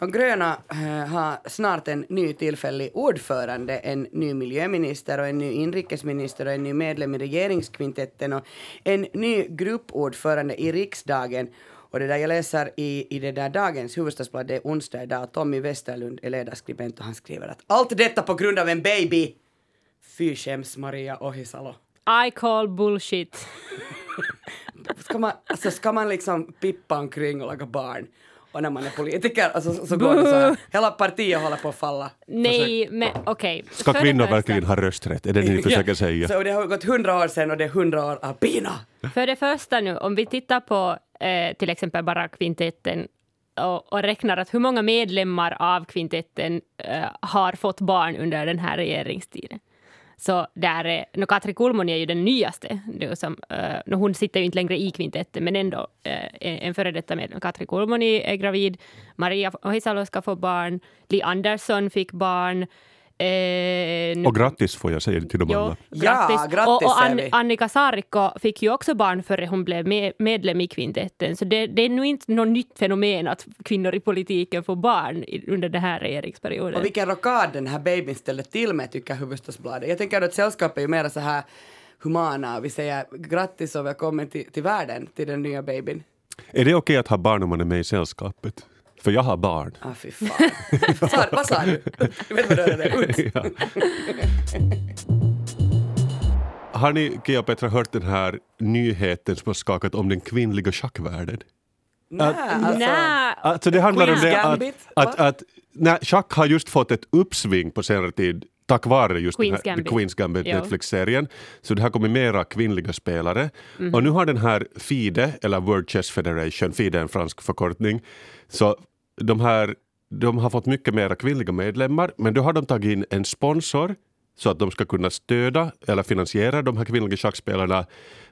Och gröna eh, har snart en ny tillfällig ordförande, en ny miljöminister och en ny inrikesminister och en ny medlem i regeringskvintetten och en ny gruppordförande i riksdagen. Och det där jag läser i, i det där dagens huvudstadsblad, det är onsdag idag, Tommy Westerlund är ledarskribent och han skriver att allt detta på grund av en baby. Fy skäms Maria Ohisalo. I call bullshit. Ska man, alltså, ska man liksom pippa omkring och laga barn? Och när man är politiker, alltså, så, så går det så här. Hela partiet håller på att falla. Nej, men okej. Ska För det kvinnor verkligen ha rösträtt? Är det det ni försöker säga? Så det har gått hundra år sedan och det är hundra år av pina. För det första nu, om vi tittar på eh, till exempel bara kvintetten och, och räknar att hur många medlemmar av kvintetten eh, har fått barn under den här regeringstiden. Så där eh, no, Katri Kulmoni är ju den nyaste. Nu som, eh, no, hon sitter ju inte längre i kvintetten, men ändå eh, en före detta medlem. Katri Kulmoni är gravid, Maria Ohisalo ska få barn, Li Andersson fick barn. Eh, nu- Och grattis får jag säga till dem alla. Jo, Ja, grattis. grattis och och säger An-. Annika Saarikko fick ju också barn före hon blev med- medlem i kvintetten. Så det, det är nog inte något nytt fenomen att kvinnor i politiken får barn i, under den här regeringsperioden. Och vilken rockad den här babyn ställer till med tycker Hufvudstadsbladet. Jag tänker att sällskapet är ju mer så här humana. Vi säger grattis och välkommen till, till världen, till den nya babyn. Är det okej att ha barn om man är med i sällskapet? För jag har barn. Ah, fy fan. sa, vad sa du? Du vet vad ut? Ja. Har ni, Kia och Petra, hört den här nyheten som har skakat om den kvinnliga schackvärlden? Nej, alltså. Nej, Alltså det handlar om det att, att, att nej, schack har just fått ett uppsving på senare tid tack vare just Queen's den här Gambit. The Queen's Gambit. Netflix-serien. Så det har kommit mera kvinnliga spelare. Mhm. Och nu har den här FIDE, eller World Chess Federation, FIDE är en fransk förkortning, så de, här, de har fått mycket mera kvinnliga medlemmar men då har de tagit in en sponsor så att de ska kunna stödja eller finansiera de här kvinnliga schackspelarna.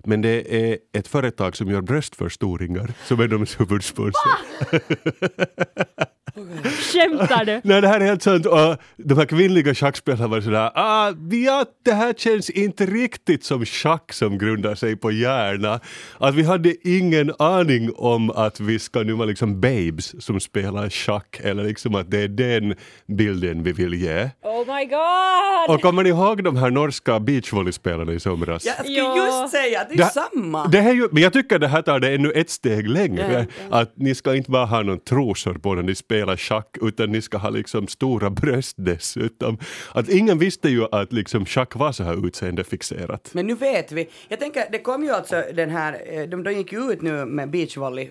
Men det är ett företag som gör bröstförstoringar som är deras huvudsponsor. skämtar du? Nej, det här är helt sant. Och de här kvinnliga schackspelarna var sådär, ah, ja, det här känns inte riktigt som schack som grundar sig på hjärna. Att vi hade ingen aning om att vi ska nu vara liksom babes som spelar schack eller liksom att det är den bilden vi vill ge. Oh my god! Och kommer ni ihåg de här norska beachvolleyspelarna i somras? Jag skulle Ja. just säga att det är Det- samma. Det här är ju, men jag tycker det här tar det ännu ett steg längre. Ja, ja. Att ni ska inte bara ha någon trosor på när ni spelar schack utan ni ska ha liksom stora bröst dessutom. Att ingen visste ju att liksom schack var så här utseendefixerat. Men nu vet vi. Jag tänker, det kom ju alltså den här, eh, de, de gick ju ut nu med beachvolley.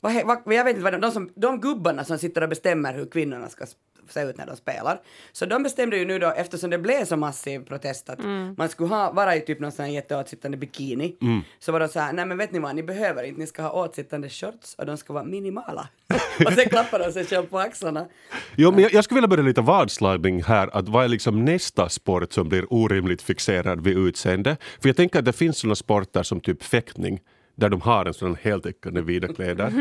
Vad, vad, jag vet inte vad de, de, som, de gubbarna som sitter och bestämmer hur kvinnorna ska se ut när de spelar. Så de bestämde ju nu då, eftersom det blev så massiv protest att man skulle ha, vara i typ någon sån här jätteåtsittande bikini. Så var de så här, nej men vet ni vad, ni behöver inte, ni ska ha åtsittande shorts och de ska vara minimala. och sen klappar de sig själv på axlarna. Jo, men jag, jag skulle vilja börja lite vadslagning här. Att vad är liksom nästa sport som blir orimligt fixerad vid utseende? För jag tänker att det finns sådana sporter som typ fäktning där de har en sån heltäckande vida kläder.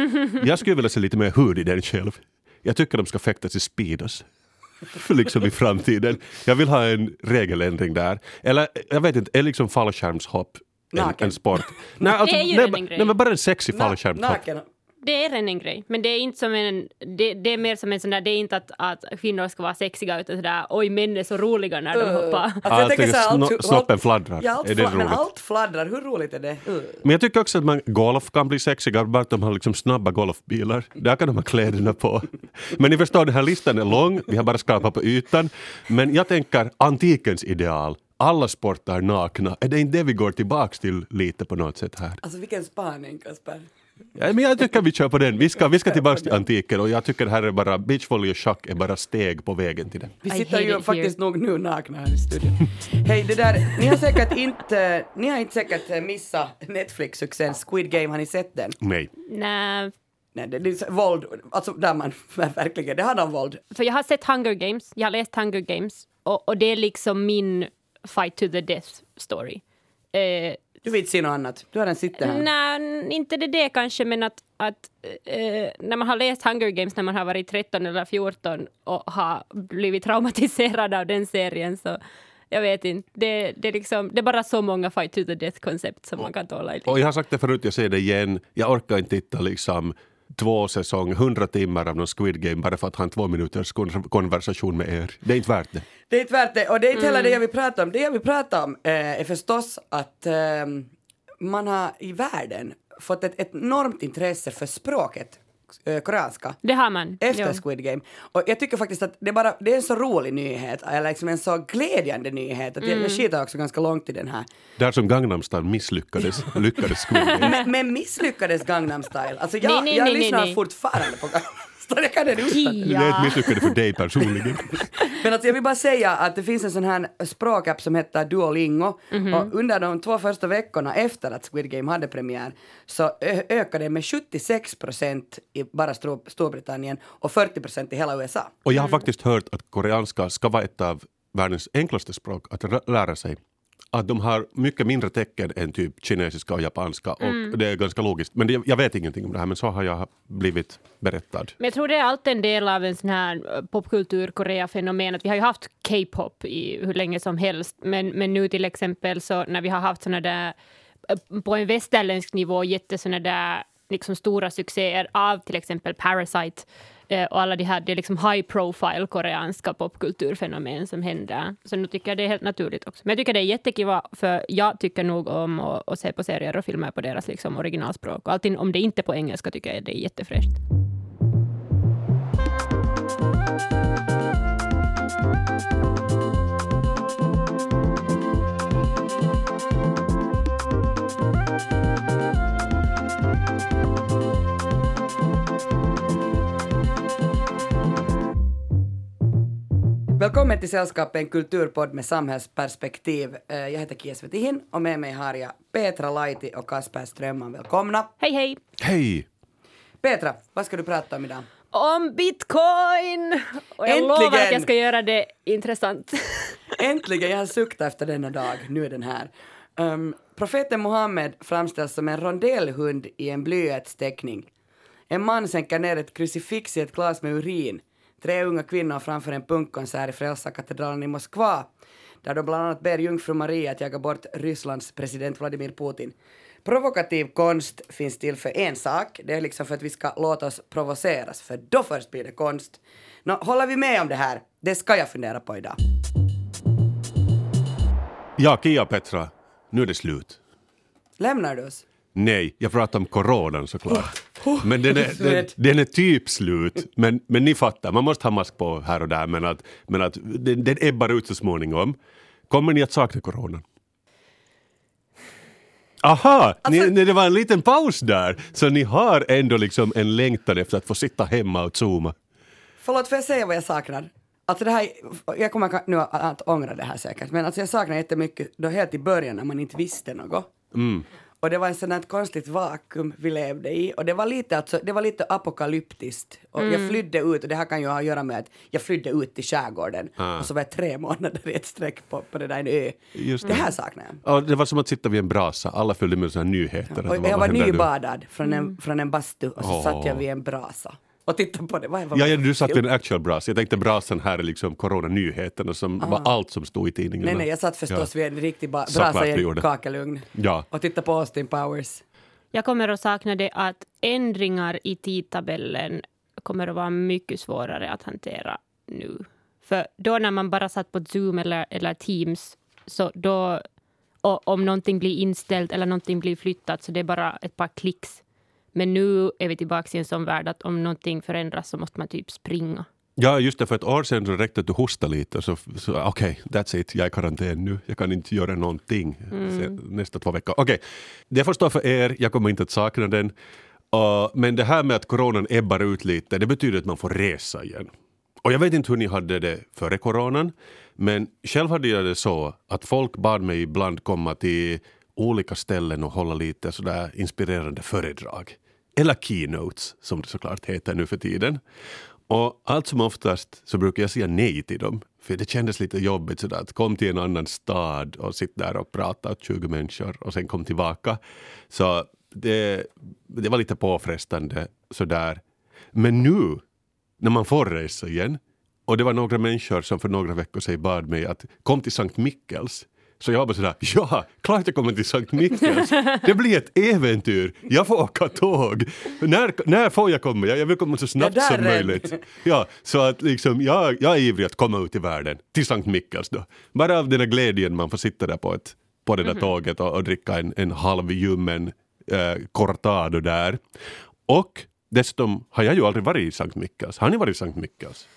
Jag skulle vilja se lite mer hud i den själv. Jag tycker de ska fäktas i Speedos. liksom i framtiden. Jag vill ha en regeländring där. Eller jag vet inte, är liksom fallskärmshopp en, en sport? Nej, alltså, Det är ju nej, nej, men bara en sexig fallskärmshopp. Det är redan en grej, men det är inte som en... Det, det är mer som en sån där... Det är inte att, att kvinnor ska vara sexiga utan sådär oj män är så roliga när de hoppar. Alltså, Ja, jag tänker så allt- snoppen fladdrar. Ja, allt Är det fla- men roligt? allt fladdrar, hur roligt är det? Uh. Men jag tycker också att man, golf kan bli sexigare bara att de har liksom snabba golfbilar. Där kan de ha kläderna på. Men ni förstår, den här listan är lång, vi har bara skrapat på ytan. Men jag tänker antikens ideal, alla sportar nakna. Är det inte det vi går tillbaks till lite på något sätt här? Alltså vilken spaning Kasper. Ja, men jag tycker vi kör på den. Vi ska, vi ska tillbaks till antiken och jag tycker det här är bara, beachvolley och schack är bara steg på vägen till det. Vi sitter ju faktiskt nog nu nakna här i studion. Hej, det där, ni har säkert inte, ni har inte säkert missat Netflix-succén Squid Game, har ni sett den? Nej. Nej, Nej, det, det är våld, alltså där man verkligen, det handlar om våld. för jag har sett Hunger Games, jag har läst Hunger Games och, och det är liksom min fight to the death story. Eh, Du vill inte se något annat, du har den sitter här. Nej, inte det, det kanske, men att, att eh, när man har läst Hunger Games när man har varit 13 eller 14 och har blivit traumatiserad av den serien så jag vet inte. Det, det, är liksom, det är bara så många fight to the death-koncept som man kan tåla i. Och jag har sagt det förut, jag säger det igen, jag orkar inte titta liksom två säsonger, hundra timmar av någon Squid Game bara för att ha en två minuters kon- konversation med er. Det är inte värt det. Det är inte värt det och det är inte heller det jag vill prata om. Det jag vill prata om eh, är förstås att eh, man har i världen fått ett, ett enormt intresse för språket eh, koreanska Det har man. efter Jo. Squid Game. Och jag tycker faktiskt att det är, bara, det är en så rolig nyhet, eller liksom en så glädjande nyhet att jag, Mm. jag skitar också ganska långt i den här. Där som Gangnam Style misslyckades, lyckades Squid Game. Men, men misslyckades Gangnam style? Alltså jag, Nej, nej, jag nej, lyssnar fortfarande på Gangnam style, jag kan den utan. Kia. Det är ett misslyckande för dig personligen. Men alltså jag vill bara säga att det finns en sån här språkapp som heter Duolingo Mhm. och under de två första veckorna efter att Squid Game hade premiär så ökade det med 76 procent i bara Stor- Storbritannien och 40 procent i hela USA. Och jag har faktiskt hört att koreanska ska vara ett av världens enklaste språk att lära sig. Att de har mycket mindre tecken än typ kinesiska och japanska och det är ganska logiskt. Men det, jag vet ingenting om det här men så har jag blivit berättad. Men jag tror det är alltid en del av en sån här eh, popkultur Korea-fenomen. Att vi har ju haft K-pop i hur länge som helst, men, men nu till exempel så när vi har haft såna där eh, på en västerländsk nivå jätte såna där liksom stora succéer av till exempel Parasite Eh, och alla de här det är liksom high profile koreanska popkulturfenomen som händer. Så nu tycker jag det är helt naturligt också. Men jag tycker det är jättekiva för jag tycker nog om att, att se på serier och filmer på deras liksom originalspråk. Och allting, om det inte är på engelska tycker jag det är jättefräscht. Välkommen till Sällskapet, en kulturpodd med samhällsperspektiv. Eh, Jag heter Kia Svetihin och med mig har jag Petra Laiti och Kasper Strömman. Välkomna! Hej hej! Hej! Petra, vad ska du prata om idag? Om bitcoin! Och jag Äntligen! lovar att jag ska göra det intressant. Äntligen, jag har suktat efter denna dag. Nu är den här. Um, profeten Muhammed framställs som en rondellhund i en blyertsteckning. En man sänker ner ett krucifix i ett glas med urin. Tre unga kvinnor framför en punkkonsert i Frälsarkatedralen i Moskva där de bland annat ber jungfru Maria att jaga bort Rysslands president Vladimir Putin. Provokativ konst finns till för en sak, det är liksom för att vi ska låta oss provoceras, för då först blir det konst. Nå, håller vi med om det här? Det ska jag fundera på idag. Ja, Kia Petra, nu är det slut. Lämnar du oss? Nej, jag pratar om coronan såklart. Oh, Men den är, den, den är typ slut. Men, men ni fattar, man måste ha mask på här och där men att, men att den, den ebbar ut så småningom. Kommer ni att sakna coronan? Aha, Alltså- ni, det var en liten paus där. Så ni har ändå liksom en längtan efter att få sitta hemma och zooma. Förlåt, får jag säga vad jag saknar? Alltså det här, jag kommer nu att ångra det här säkert, men alltså jag saknar jättemycket då helt i början när man inte visste något. Och det var en sån här konstigt vakuum vi levde i och det var lite, alltså, det var lite apokalyptiskt. Och jag flydde ut och det här kan ju ha att göra med att jag flydde ut till skärgården Ah. och så var jag tre månader i ett streck på, på det där en ö. Just det här saknar jag. Ja, det var som att sitta vid en brasa, alla följde med här nyheter. att Och vad- jag var nybadad från en, från en bastu och så Åh. satt jag vid en brasa och tittade på det. Vad, vad Ja, ja, du satt vid en actual brasa. Jag tänkte brasan här är liksom coronanyheterna som var allt som stod i tidningarna. Nej, nej, jag satt förstås vid en riktig brasa i en kakelugn Ja. och tittade på Austin Powers. Jag kommer att sakna det att ändringar i tidtabellen kommer att vara mycket svårare att hantera nu. För då när man bara satt på Zoom eller, eller Teams, så då och om någonting blir inställt eller någonting blir flyttat, så det är bara ett par klicks. Men nu är vi tillbaka i en sån värld att om någonting förändras så måste man typ springa. Ja, just det, för ett år sedan så räckte det att du hostade lite så, så okej, that's it, jag är i karantän nu, jag kan inte göra någonting se- nästa två veckor. Okej, det får stå för er, jag kommer inte att sakna den. Uh, men det här med att coronan ebbar ut lite, det betyder att man får resa igen. Och jag vet inte hur ni hade det före coronan, men själv hade jag det så att folk bad mig ibland komma till olika ställen och hålla lite sådär inspirerande föredrag. Eller keynotes, som det såklart heter nu för tiden. Och allt som oftast så brukar jag säga nej till dem. För det kändes lite jobbigt sådär att kom till en annan stad och sitta där och prata åt 20 människor och sen kom tillbaka. Så det, det var lite påfrestande sådär. Men nu när man får resa igen och det var några människor som för några veckor sedan bad mig att kom till Sankt Mikkels så jag bara sådär, ja, klart jag kommer till Sankt Mikkels. Det blir ett äventyr. Jag får åka tåg. När, när får jag komma? Jag, jag vill komma så snabbt som möjligt. Ja, så att liksom, jag, jag är ivrig att komma ut i världen, till Sankt Mikkels då. Bara av den där glädjen man får sitta där på, ett, på det där tåget och, och dricka en, en halvljummen eh, cortado där. Och dessutom har jag ju aldrig varit i Sankt Mikkels. Har ni varit i Sankt Mikkels?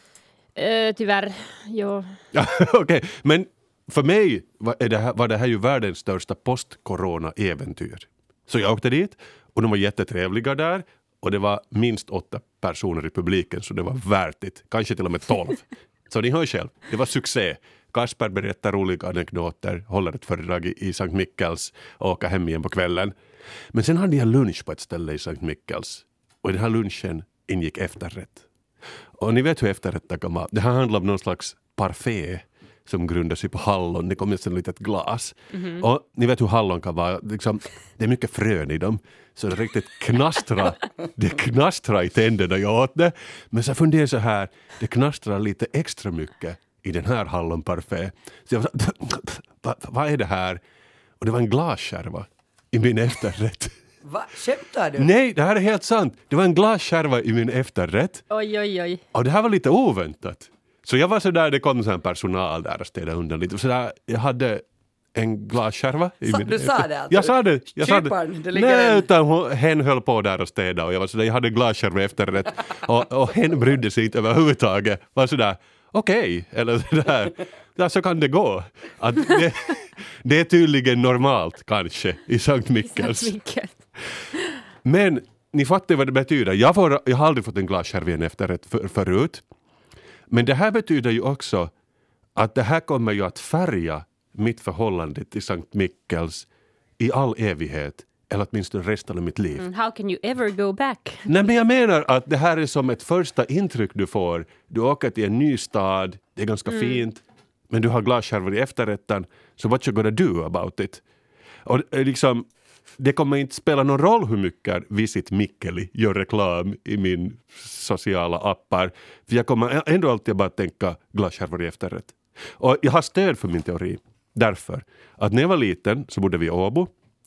Eh, tyvärr, jo. Ja, Okej, men för mig var, det här, var det här ju världens största post-corona-äventyr. Så jag åkte dit och de var jättetrevliga där och det var minst åtta personer i publiken så det var värt det. Kanske till och med tolv. Så ni hör själv, det var succé. Kasper berättar roliga anekdoter, håller ett föredrag i, i Sankt Mikkels och åker hem igen på kvällen. Men sen hade jag lunch på ett ställe i Sankt Mikkels och i den här lunchen ingick efterrätt. Och ni vet hur efterrätter kan vara. Det här handlar om någon slags parfait som grundar sig på hallon. Det kommer ett litet glas. Och ni vet hur hallon kan vara. Liksom, det är mycket frön i dem. Så det riktigt knastra, det knastrar i tänderna jag åt det. Men så funderar jag så här, det knastrar lite extra mycket i den här hallonparfait. Så jag var så, vad, vad är det här? Och det var en glasskärva i min efterrätt. Va? Skämtar du? Nej, det här är helt sant. Det var en glasskärva i min efterrätt. Oj, oj, oj. Och det här var lite oväntat. Så jag var sådär, det kom sån personal där och städade undan lite. Så där, jag hade en glasskärva. Sa- min- du sa det alltså? Jag sa det. Jag sa Kyparen, det. det ligger Nej, en- utan hon, hen höll på där och städade och jag var sådär, jag hade glasskärva efterrätt. och, och hen brydde sig inte överhuvudtaget. Var sådär, okej, eller sådär. Ja, så kan det gå. Att det, det är tydligen normalt kanske i Sankt Mikkels. Men ni fattar vad det betyder. Jag, får, jag har aldrig fått en glasskärv i en efterrätt för, förut. Men det här betyder ju också att det här kommer ju att färga mitt förhållande till Sankt Mikkels i all evighet. Eller åtminstone resten av mitt liv. Mm, How can you ever go back? Nej men jag menar att det här är som ett första intryck du får. Du åker till en ny stad, det är ganska fint, men du har glasskärvor i efterrätten, så what you gonna do about it? Och är liksom, det kommer inte spela någon roll hur mycket Visit Mikkeli gör reklam i min sociala appar, för jag kommer ändå alltid bara tänka glasskärvor i efterrätt. Och jag har stöd för min teori, därför att när jag var liten så bodde vi i Åbo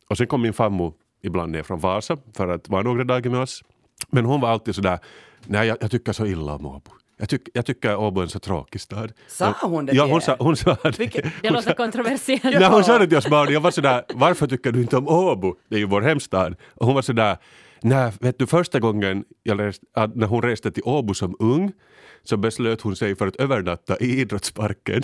och sen kom min farmor ibland ner från Vasa för att vara några dagar med oss. Men hon var alltid sådär, nej jag, jag tycker så illa om Åbo. Jag, tyck, jag tycker Åbo är en så tråkig stad. Sa hon det Ja, hon sa, hon sa det. Vilket- Det låter kontroversiellt. Nej, hon sa det till oss barn. Jag var sådär, varför tycker du inte om Åbo? Det är ju vår hemstad. Och hon var sådär, nej, vet du första gången jag läste, att när hon reste till Åbo som ung så beslöt hon sig för att övernatta i idrottsparken.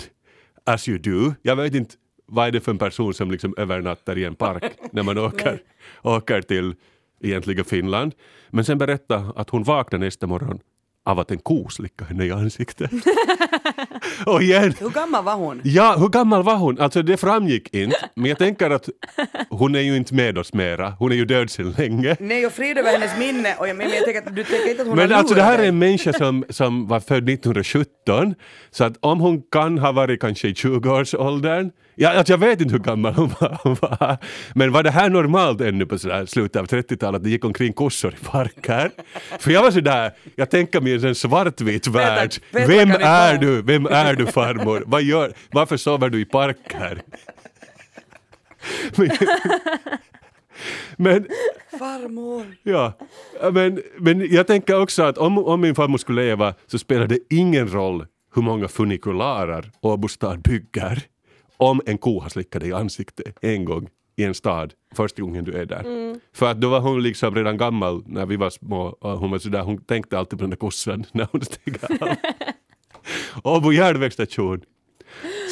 As you do. Jag vet inte, vad är det för en person som liksom övernattar i en park när man åker, åker till egentligen Finland. Men sen berätta att hon vaknade nästa morgon av att en ko slickade henne i ansiktet. och igen, Hur gammal var hon? Ja, hur gammal var hon? Alltså det framgick inte, men jag tänker att hon är ju inte med oss mera. Hon är ju död sedan länge. Nej, och frid över hennes minne. Och jag, men jag tänker att du tänker inte att hon Men alltså det här är en människa som, som var född 1917, så att om hon kan ha varit kanske i 20-årsåldern, ja, alltså jag vet inte hur gammal hon var, hon var, men var det här normalt ännu på sådär slutet av 30-talet, det gick omkring kossor i parker? För jag var sådär, jag tänker mig en svartvit värld. Vem är du? Vem är du farmor? Vad gör, varför sover du i parker? Men, men Farmor. Ja, men, men jag tänker också att om, om min farmor skulle leva så spelar det ingen roll hur många funikularer Åbo stad bygger om en ko har slickat dig i ansiktet en gång i en stad första gången du är där. För att då var hon liksom redan gammal när vi var små och hon var sådär, hon tänkte alltid på den där kossan när hon steg av. Åbo järnvägsstation.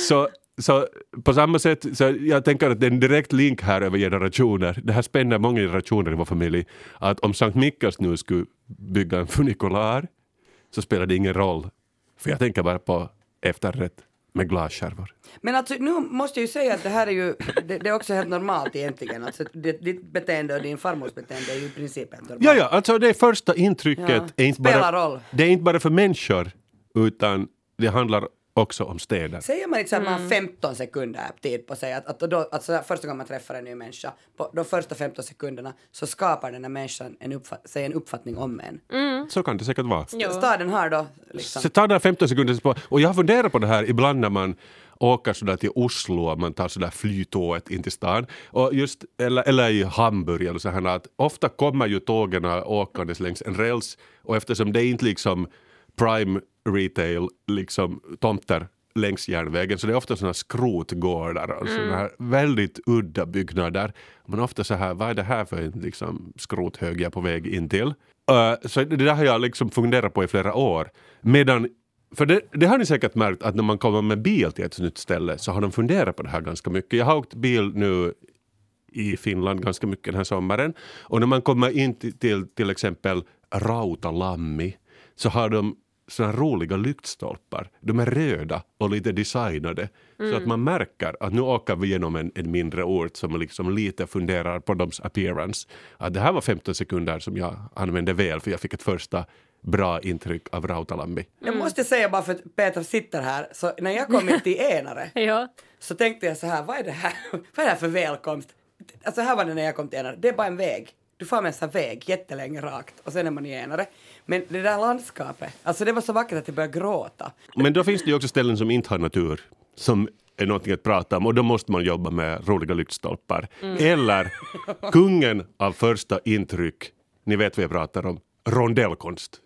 Så, så på samma sätt, så jag tänker att det är en direkt link här över generationer. Det här spänner många generationer i vår familj. Att om Sankt Mikkels nu skulle bygga en funikular så spelar det ingen roll. För jag tänker bara på efterrätt med glasskärvor. Men alltså nu måste jag ju säga att det här är ju, det, det är också helt normalt egentligen. Alltså det, ditt beteende och din farmors beteende är ju i princip helt normalt. Ja, ja, alltså det första intrycket Ja, är, inte spelar bara, roll. det är inte bara för människor utan det handlar också om städer. Säger man inte så att man Mm. har 15 sekunder tid på sig, att, att då, att så första gången man träffar en ny människa, på de första 15 sekunderna så skapar den här människan en, uppfatt, sig en uppfattning om en. Så kan det säkert vara. Jo. Staden har då liksom... Så ta där 15 sekunder på. Och jag har funderat på det här ibland när man åker sådär till Oslo och man tar sådär flytåget in till stan. Och just, eller, eller i Hamburg eller så här att ofta kommer ju tågen åkandes längs en räls och eftersom det är inte liksom prime retail liksom tomter längs järnvägen så det är ofta sådana skrotgårdar och sådana här väldigt udda byggnader. Man ofta så här, vad är det här för en liksom, skrothög jag är på väg in till? Uh, så det där har jag liksom funderat på i flera år. Medan för det, det, har ni säkert märkt att när man kommer med bil till ett nytt ställe så har de funderat på det här ganska mycket. Jag har åkt bil nu i Finland ganska mycket den här sommaren och när man kommer in till till, till exempel Rautalammi så har de såna roliga lyktstolpar. De är röda och lite designade. Mm. Så att man märker att nu åker vi genom en, en mindre ort som liksom lite funderar på deras appearance. Att det här var 15 sekunder som jag använde väl för jag fick ett första bra intryck av Rautalammi. Mm. Jag måste säga bara för att Petra sitter här, så när jag kom in till Enare ja. så tänkte jag så här, vad är det här, vad är det här för välkomst? Alltså här var det när jag kom till Enare, det är bara en väg. Du får med en väg jättelänge rakt och sen är man i Enare. Men det där landskapet, alltså det var så vackert att jag började gråta. Men då finns det ju också ställen som inte har natur, som är någonting att prata om och då måste man jobba med roliga lyktstolpar. Mm. Eller kungen av första intryck, ni vet vad jag pratar om, rondellkonst.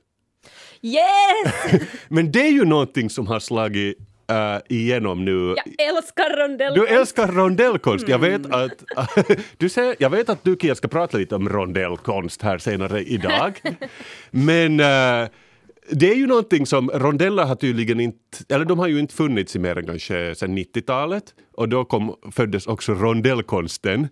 Yes! Men det är ju någonting som har slagit uh, igenom nu. Jag älskar rondellkonst. Du älskar rondellkonst. Mm. Jag, vet att, du ser, jag vet att du Kia ska prata lite om rondellkonst här senare idag. Men uh, det är ju någonting som rondeller har tydligen inte, eller de har ju inte funnits i mer än kanske sedan 90-talet och då kom, föddes också rondellkonsten.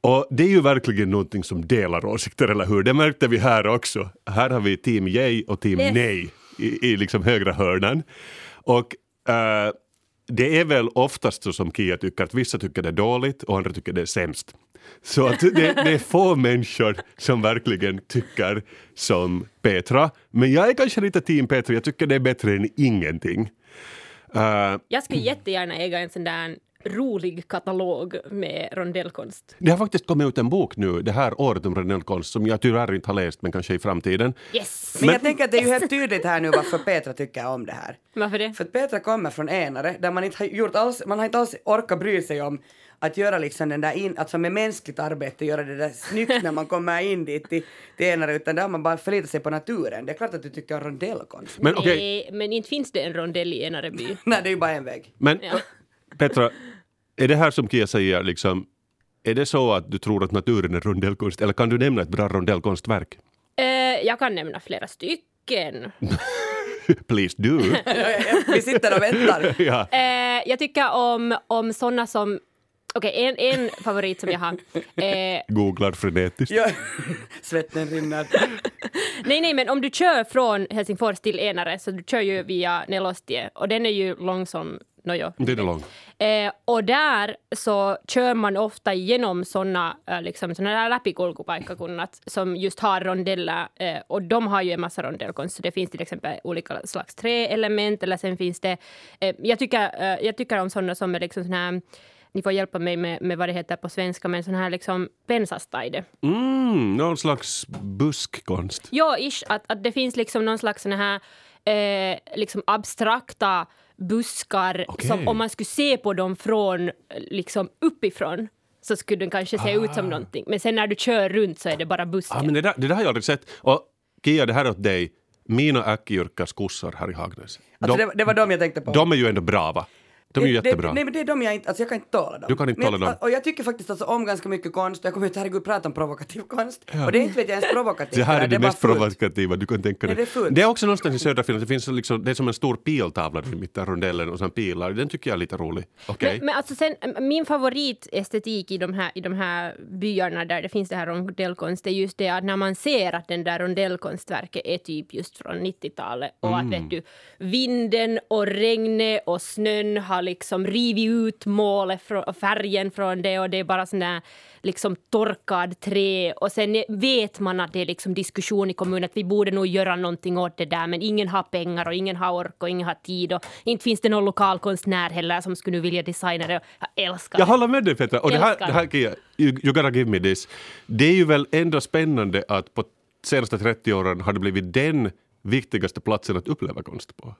Och det är ju verkligen någonting som delar åsikter, eller hur? Det märkte vi här också. Här har vi team yay och team yes. nej i, i liksom högra hörnan. Och uh, det är väl oftast så som Kia tycker att vissa tycker det är dåligt och andra tycker det är sämst. Så att det, det, är få människor som verkligen tycker som Petra. Men jag är kanske lite team Petra, jag tycker det är bättre än ingenting. Uh, jag skulle jättegärna äga en sån där rolig katalog med rondellkonst. Det har faktiskt kommit ut en bok nu det här året om rondellkonst som jag tyvärr inte har läst men kanske i framtiden. Yes! Men, men jag tänker att det är ju helt tydligt här nu varför Petra tycker om det här. Varför det? För att Petra kommer från Enare där man inte har gjort alls, man har inte alls orkat bry sig om att göra liksom den där in, alltså med mänskligt arbete göra det där snyggt när man kommer in dit till, till Enare utan där har man bara förlitat sig på naturen. Det är klart att du tycker om rondellkonst. Men, okay. Nej, men inte finns det en rondell i Enareby. Nej, det är ju bara en väg. Men ja. Petra, är det här som Kia säger, liksom, är det så att du tror att naturen är rondellkonst eller kan du nämna ett bra rondellkonstverk? Uh, jag kan nämna flera stycken. Please do. Vi sitter och väntar. ja. uh, jag tycker om, om sådana som Okej, okay, en, en favorit som jag har. Eh, Googlar frenetiskt. Ja. Svetten rinner. nej, nej, men om du kör från Helsingfors till Enare så du kör ju via Nelostie och den är ju lång som Nåjo. Den är lång. Eh, och där så kör man ofta igenom såna, äh, liksom, såna där läpikulkupaikkakunnat som just har rondeller eh, och de har ju en massa rondellkonst. Så det finns till exempel olika slags träelement eller sen finns det, eh, jag, tycker, eh, jag tycker om såna som är liksom såna här ni får hjälpa mig med, med vad det heter på svenska, men sån här liksom pensastaide. Mm, någon slags buskkonst. Ja, ish, att, att det finns liksom någon slags såna här eh, liksom abstrakta buskar okay. som om man skulle se på dem från liksom uppifrån så skulle den kanske se ah. ut som ah. någonting. Men sen när du kör runt så är det bara buskar. Ah, men det, där, det där har jag aldrig sett. Och Kia, det här är åt dig. Mina äckjurkars kossor här i Hagnäs. Alltså det, det, var de jag tänkte på. De är ju ändå bra va? De är ju jättebra. Det, nej men det är de jag inte, alltså jag kan inte tåla dem. Du kan inte tåla dem. Och jag tycker faktiskt alltså om ganska mycket konst, jag kommer ut herregud prata om provokativ konst. Ja. Och det är inte vet jag ens provokativt. Det här är det, det mest provokativa du kan tänka dig. Nej, det, är det är också någonstans i södra Finland, det finns liksom, det är som en stor piltavla i mitten av rondellen och sen pilar. Den tycker jag är lite rolig. Okay. Men, men alltså sen, min favoritestetik i de, här, i de här byarna där det finns det här rondellkonst är just det att när man ser att den där rondellkonstverket är typ just från 90-talet och mm. att vet du, vinden och regnet och snön har liksom rivit ut målet och färgen från det och det är bara sån där liksom torkad trä och sen vet man att det är liksom diskussion i kommunen att vi borde nog göra någonting åt det där men ingen har pengar och ingen har ork och ingen har tid och inte finns det någon lokal konstnär heller som skulle vilja designa det. Jag älskar. Jag håller med dig Petra och det här, det här you, you gotta give me this. Det är ju väl ändå spännande att på senaste 30 åren har det blivit den viktigaste platsen att uppleva konst på.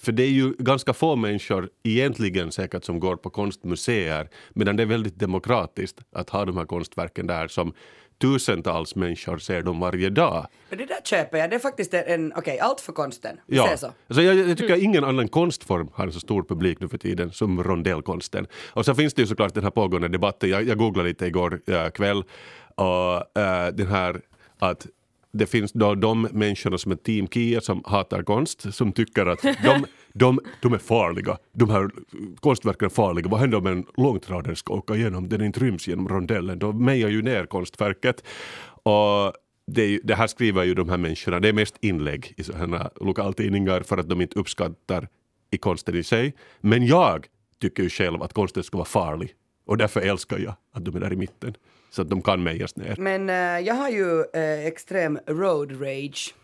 För det är ju ganska få människor egentligen säkert som går på konstmuseer medan det är väldigt demokratiskt att ha de här konstverken där som tusentals människor ser dem varje dag. Men det där köper jag. Det är faktiskt en, okej, allt för konsten. Vi Ja, säger så. alltså jag, jag tycker ingen annan konstform har en så stor publik nu för tiden som rondellkonsten. Och så finns det ju såklart den här pågående debatten, jag, jag googlade lite igår äh, kväll, och äh, den här att det finns då de människorna som är team Kia som hatar konst, som tycker att de, de, de är farliga. De här konstverken är farliga. Vad händer om en långtradare ska åka igenom? Den inte ryms genom rondellen. Då mejar ju ner konstverket. Och det, ju- det här skriver ju de här människorna, det är mest inlägg i sådana lokaltidningar för att de inte uppskattar i konsten i sig. Men jag tycker ju själv att konsten ska vara farlig. Och därför älskar jag att de är där i mitten. Så att de kan mejas ner. Men eh, jag har ju eh, extrem road rage.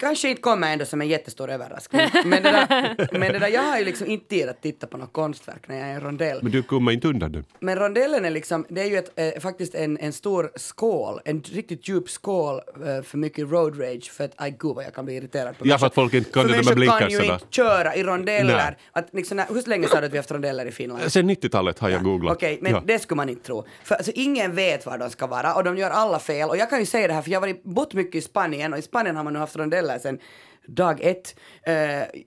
Kanske inte kommer ändå som en jättestor överraskning. Men det, där, men det där, jag har ju liksom inte tid att titta på något konstverk när jag är i rondell. Men du kommer inte undan det. Men rondellen är liksom, det är ju ett, eh, faktiskt en, en stor skål, en riktigt djup skål eh, för mycket road rage för att, aj gud vad jag kan bli irriterad på Ja, för att folk inte kan För det med människor kan ju inte köra i rondeller. Att liksom, när, hur länge sa du att vi har haft rondeller i Finland? Sen 90-talet har jag googlat. Okej, men Ja. det skulle man inte tro. För alltså, ingen vet var de ska vara och de gör alla fel. Och jag kan ju säga det här för jag har varit, bott mycket i Spanien och i Spanien har man nu haft rondeller sen dag ett. Uh,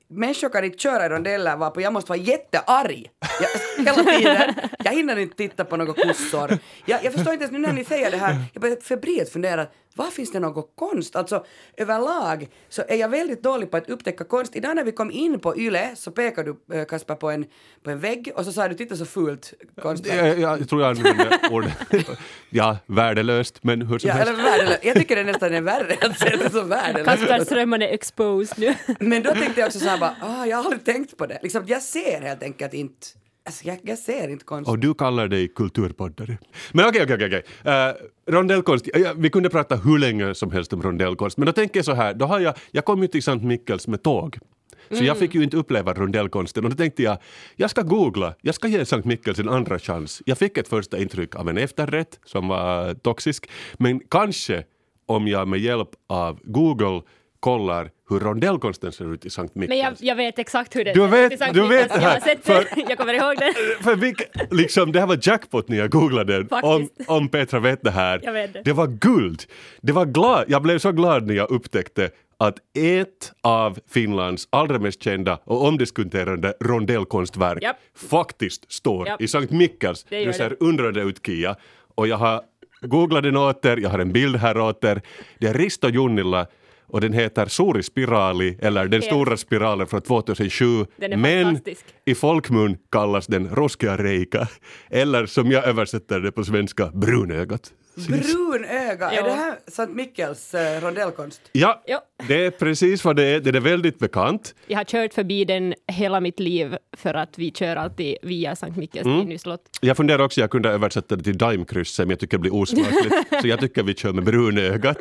människor kan inte köra i rondeller varpå jag måste vara jättearg jag, hela tiden. Jag hinner inte titta på några kossor. Jag, jag förstår inte ens nu när ni säger det här, jag börjar febrilt fundera, var finns det någon konst? Alltså överlag så är jag väldigt dålig på att upptäcka konst. Idag när vi kom in på YLE så pekade du eh, Kasper på en, på en vägg och så sa du titta så fult konstverk. Jag, jag, jag tror jag använder ordet. Ja, värdelöst, men hur som Ja, helst. eller värdelöst. Jag tycker det nästan är värre att se det som Kasper värdelöst. Strömman är exposed nu. Men då tänkte jag också så här bara, ah, jag har aldrig tänkt på det. Liksom, jag ser helt enkelt inte, alltså jag, jag ser inte konst. Och du kallar dig kulturpoddare. Men okej, okej, okej. Eh, Rondellkonst, ja, vi kunde prata hur länge som helst om rondellkonst, men då tänker jag så här, då har jag, jag kom ju till Sankt Mikkels med tåg. Så jag fick ju inte uppleva rondellkonsten och då tänkte jag, jag ska googla, jag ska ge Sankt Mikkels en andra chans. Jag fick ett första intryck av en efterrätt som var toxisk, men kanske om jag med hjälp av Google kollar hur rondellkonsten ser ut i Sankt Mikkels. Men jag, jag vet exakt hur det Du ser vet- ut i Sankt du vet det här, Jag för- det. Jag kommer ihåg det. För vilk, liksom, det här var jackpot när jag googlade om, om Petra vet det här. Jag vet det. var guld. Det var glad. Jag blev så glad när jag upptäckte att ett av Finlands allra mest kända och omdiskuterade rondellkonstverk Japp. faktiskt står Japp. i Sankt Mikkels. Det Du det. ser undrande ut Kia. Och jag har googlat den åter, jag har en bild här åter. Det är Risto Junnila och den heter Suuri spiraali eller Den stora spiralen från 2007. Den är Men i folkmun kallas den ruskea reika eller som jag översätter det på svenska, brunögat. Brun öga, är Ja. det här Sankt Mikkels eh, rondellkonst? Ja, Ja. det är precis vad det är. Den är väldigt bekant. Jag har kört förbi den hela mitt liv för att vi kör alltid via Sankt Mikkels Mm. Nyslott. Jag funderar också, jag kunde översätta det till daimkrysset men jag tycker det blir osmakligt. så jag tycker vi kör med brunögat.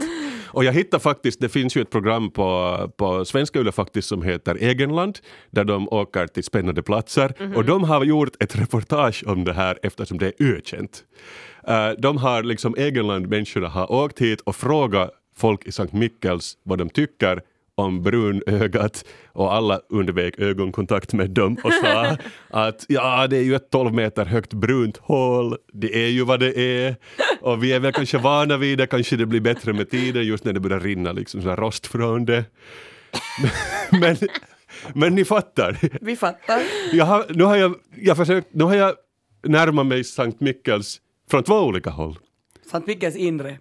Och jag hittade faktiskt, det finns ju ett program på, på svenska Yle faktiskt som heter Egenland där de åker till spännande platser och de har gjort ett reportage om det här eftersom det är ökänt. Eh, de har liksom Egenland-människorna har åkt hit och frågat folk i Sankt Mikkels vad de tycker om brunögat och alla undvek ögonkontakt med dem och sa att ja, det är ju ett 12 meter högt brunt hål, det är ju vad det är och vi är väl kanske vana vid det, kanske det blir bättre med tiden just när det börjar rinna liksom sån rost från det. Men, men ni fattar, Vi fattar. jag har, nu, har jag, jag försökt, nu har jag närmat mig Sankt Mikkels från två olika håll. Sankt Mikkels inre.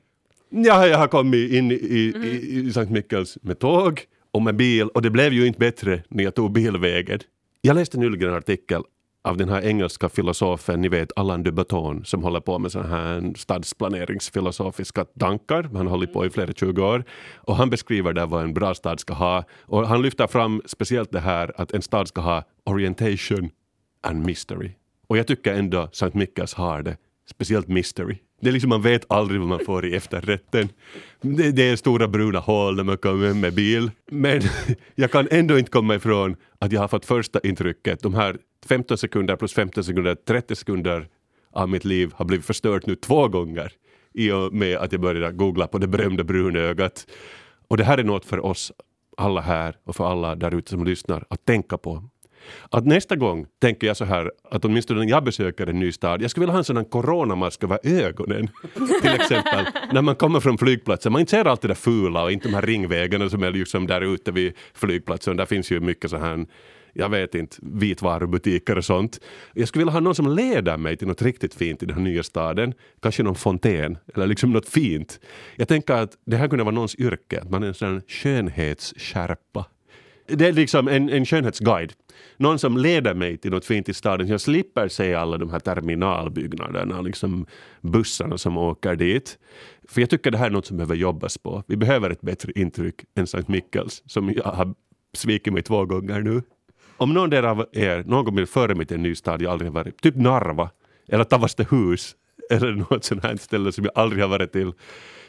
Ja, jag har kommit in i, i, i Sankt Mikkels med tåg och med bil och det blev ju inte bättre när jag tog bilvägen. Jag läste nyligen en artikel av den här engelska filosofen, ni vet Alain de Botton som håller på med sådana här stadsplaneringsfilosofiska tankar. Han har hållit på i flera 20 år och han beskriver där vad en bra stad ska ha och han lyfter fram speciellt det här att en stad ska ha orientation and mystery. Och jag tycker ändå Sankt Mikkels har det, speciellt mystery. Det är liksom man vet aldrig vad man får i efterrätten. Det, det är stora bruna hål när man kommer med bil. Men jag kan ändå inte komma ifrån att jag har fått första intrycket. De här 15 sekunder plus 15 sekunder, 30 sekunder av mitt liv har blivit förstört nu två gånger i och med att jag började googla på det berömda brunögat. Och det här är något för oss alla här och för alla där ute som lyssnar att tänka på. Att nästa gång tänker jag så här att åtminstone när jag besöker en ny stad, jag skulle vilja ha en sån coronamask över ögonen. till exempel när man kommer från flygplatsen, man inte ser allt det där fula och inte de här ringvägarna som är liksom där ute vid flygplatsen. Där finns ju mycket så här jag vet inte, vitvarubutiker och sånt. Jag skulle vilja ha någon som leder mig till något riktigt fint i den här nya staden. Kanske någon fontän eller liksom något fint. Jag tänker att det här kunde vara någons yrke, att man är en sån skönhetsskärpa. Det är liksom en, en skönhetsguide. Någon som leder mig till något fint i staden. Jag slipper se alla de här terminalbyggnaderna, liksom bussarna som åker dit. För jag tycker det här är något som behöver jobbas på. Vi behöver ett bättre intryck än Sankt Mikkels som jag har svikit mig två gånger nu. Om någon där av er någon gång vill föra mig till en ny stad jag aldrig har varit, typ Narva eller Tavastehus eller något sånt här ställe som jag aldrig har varit till,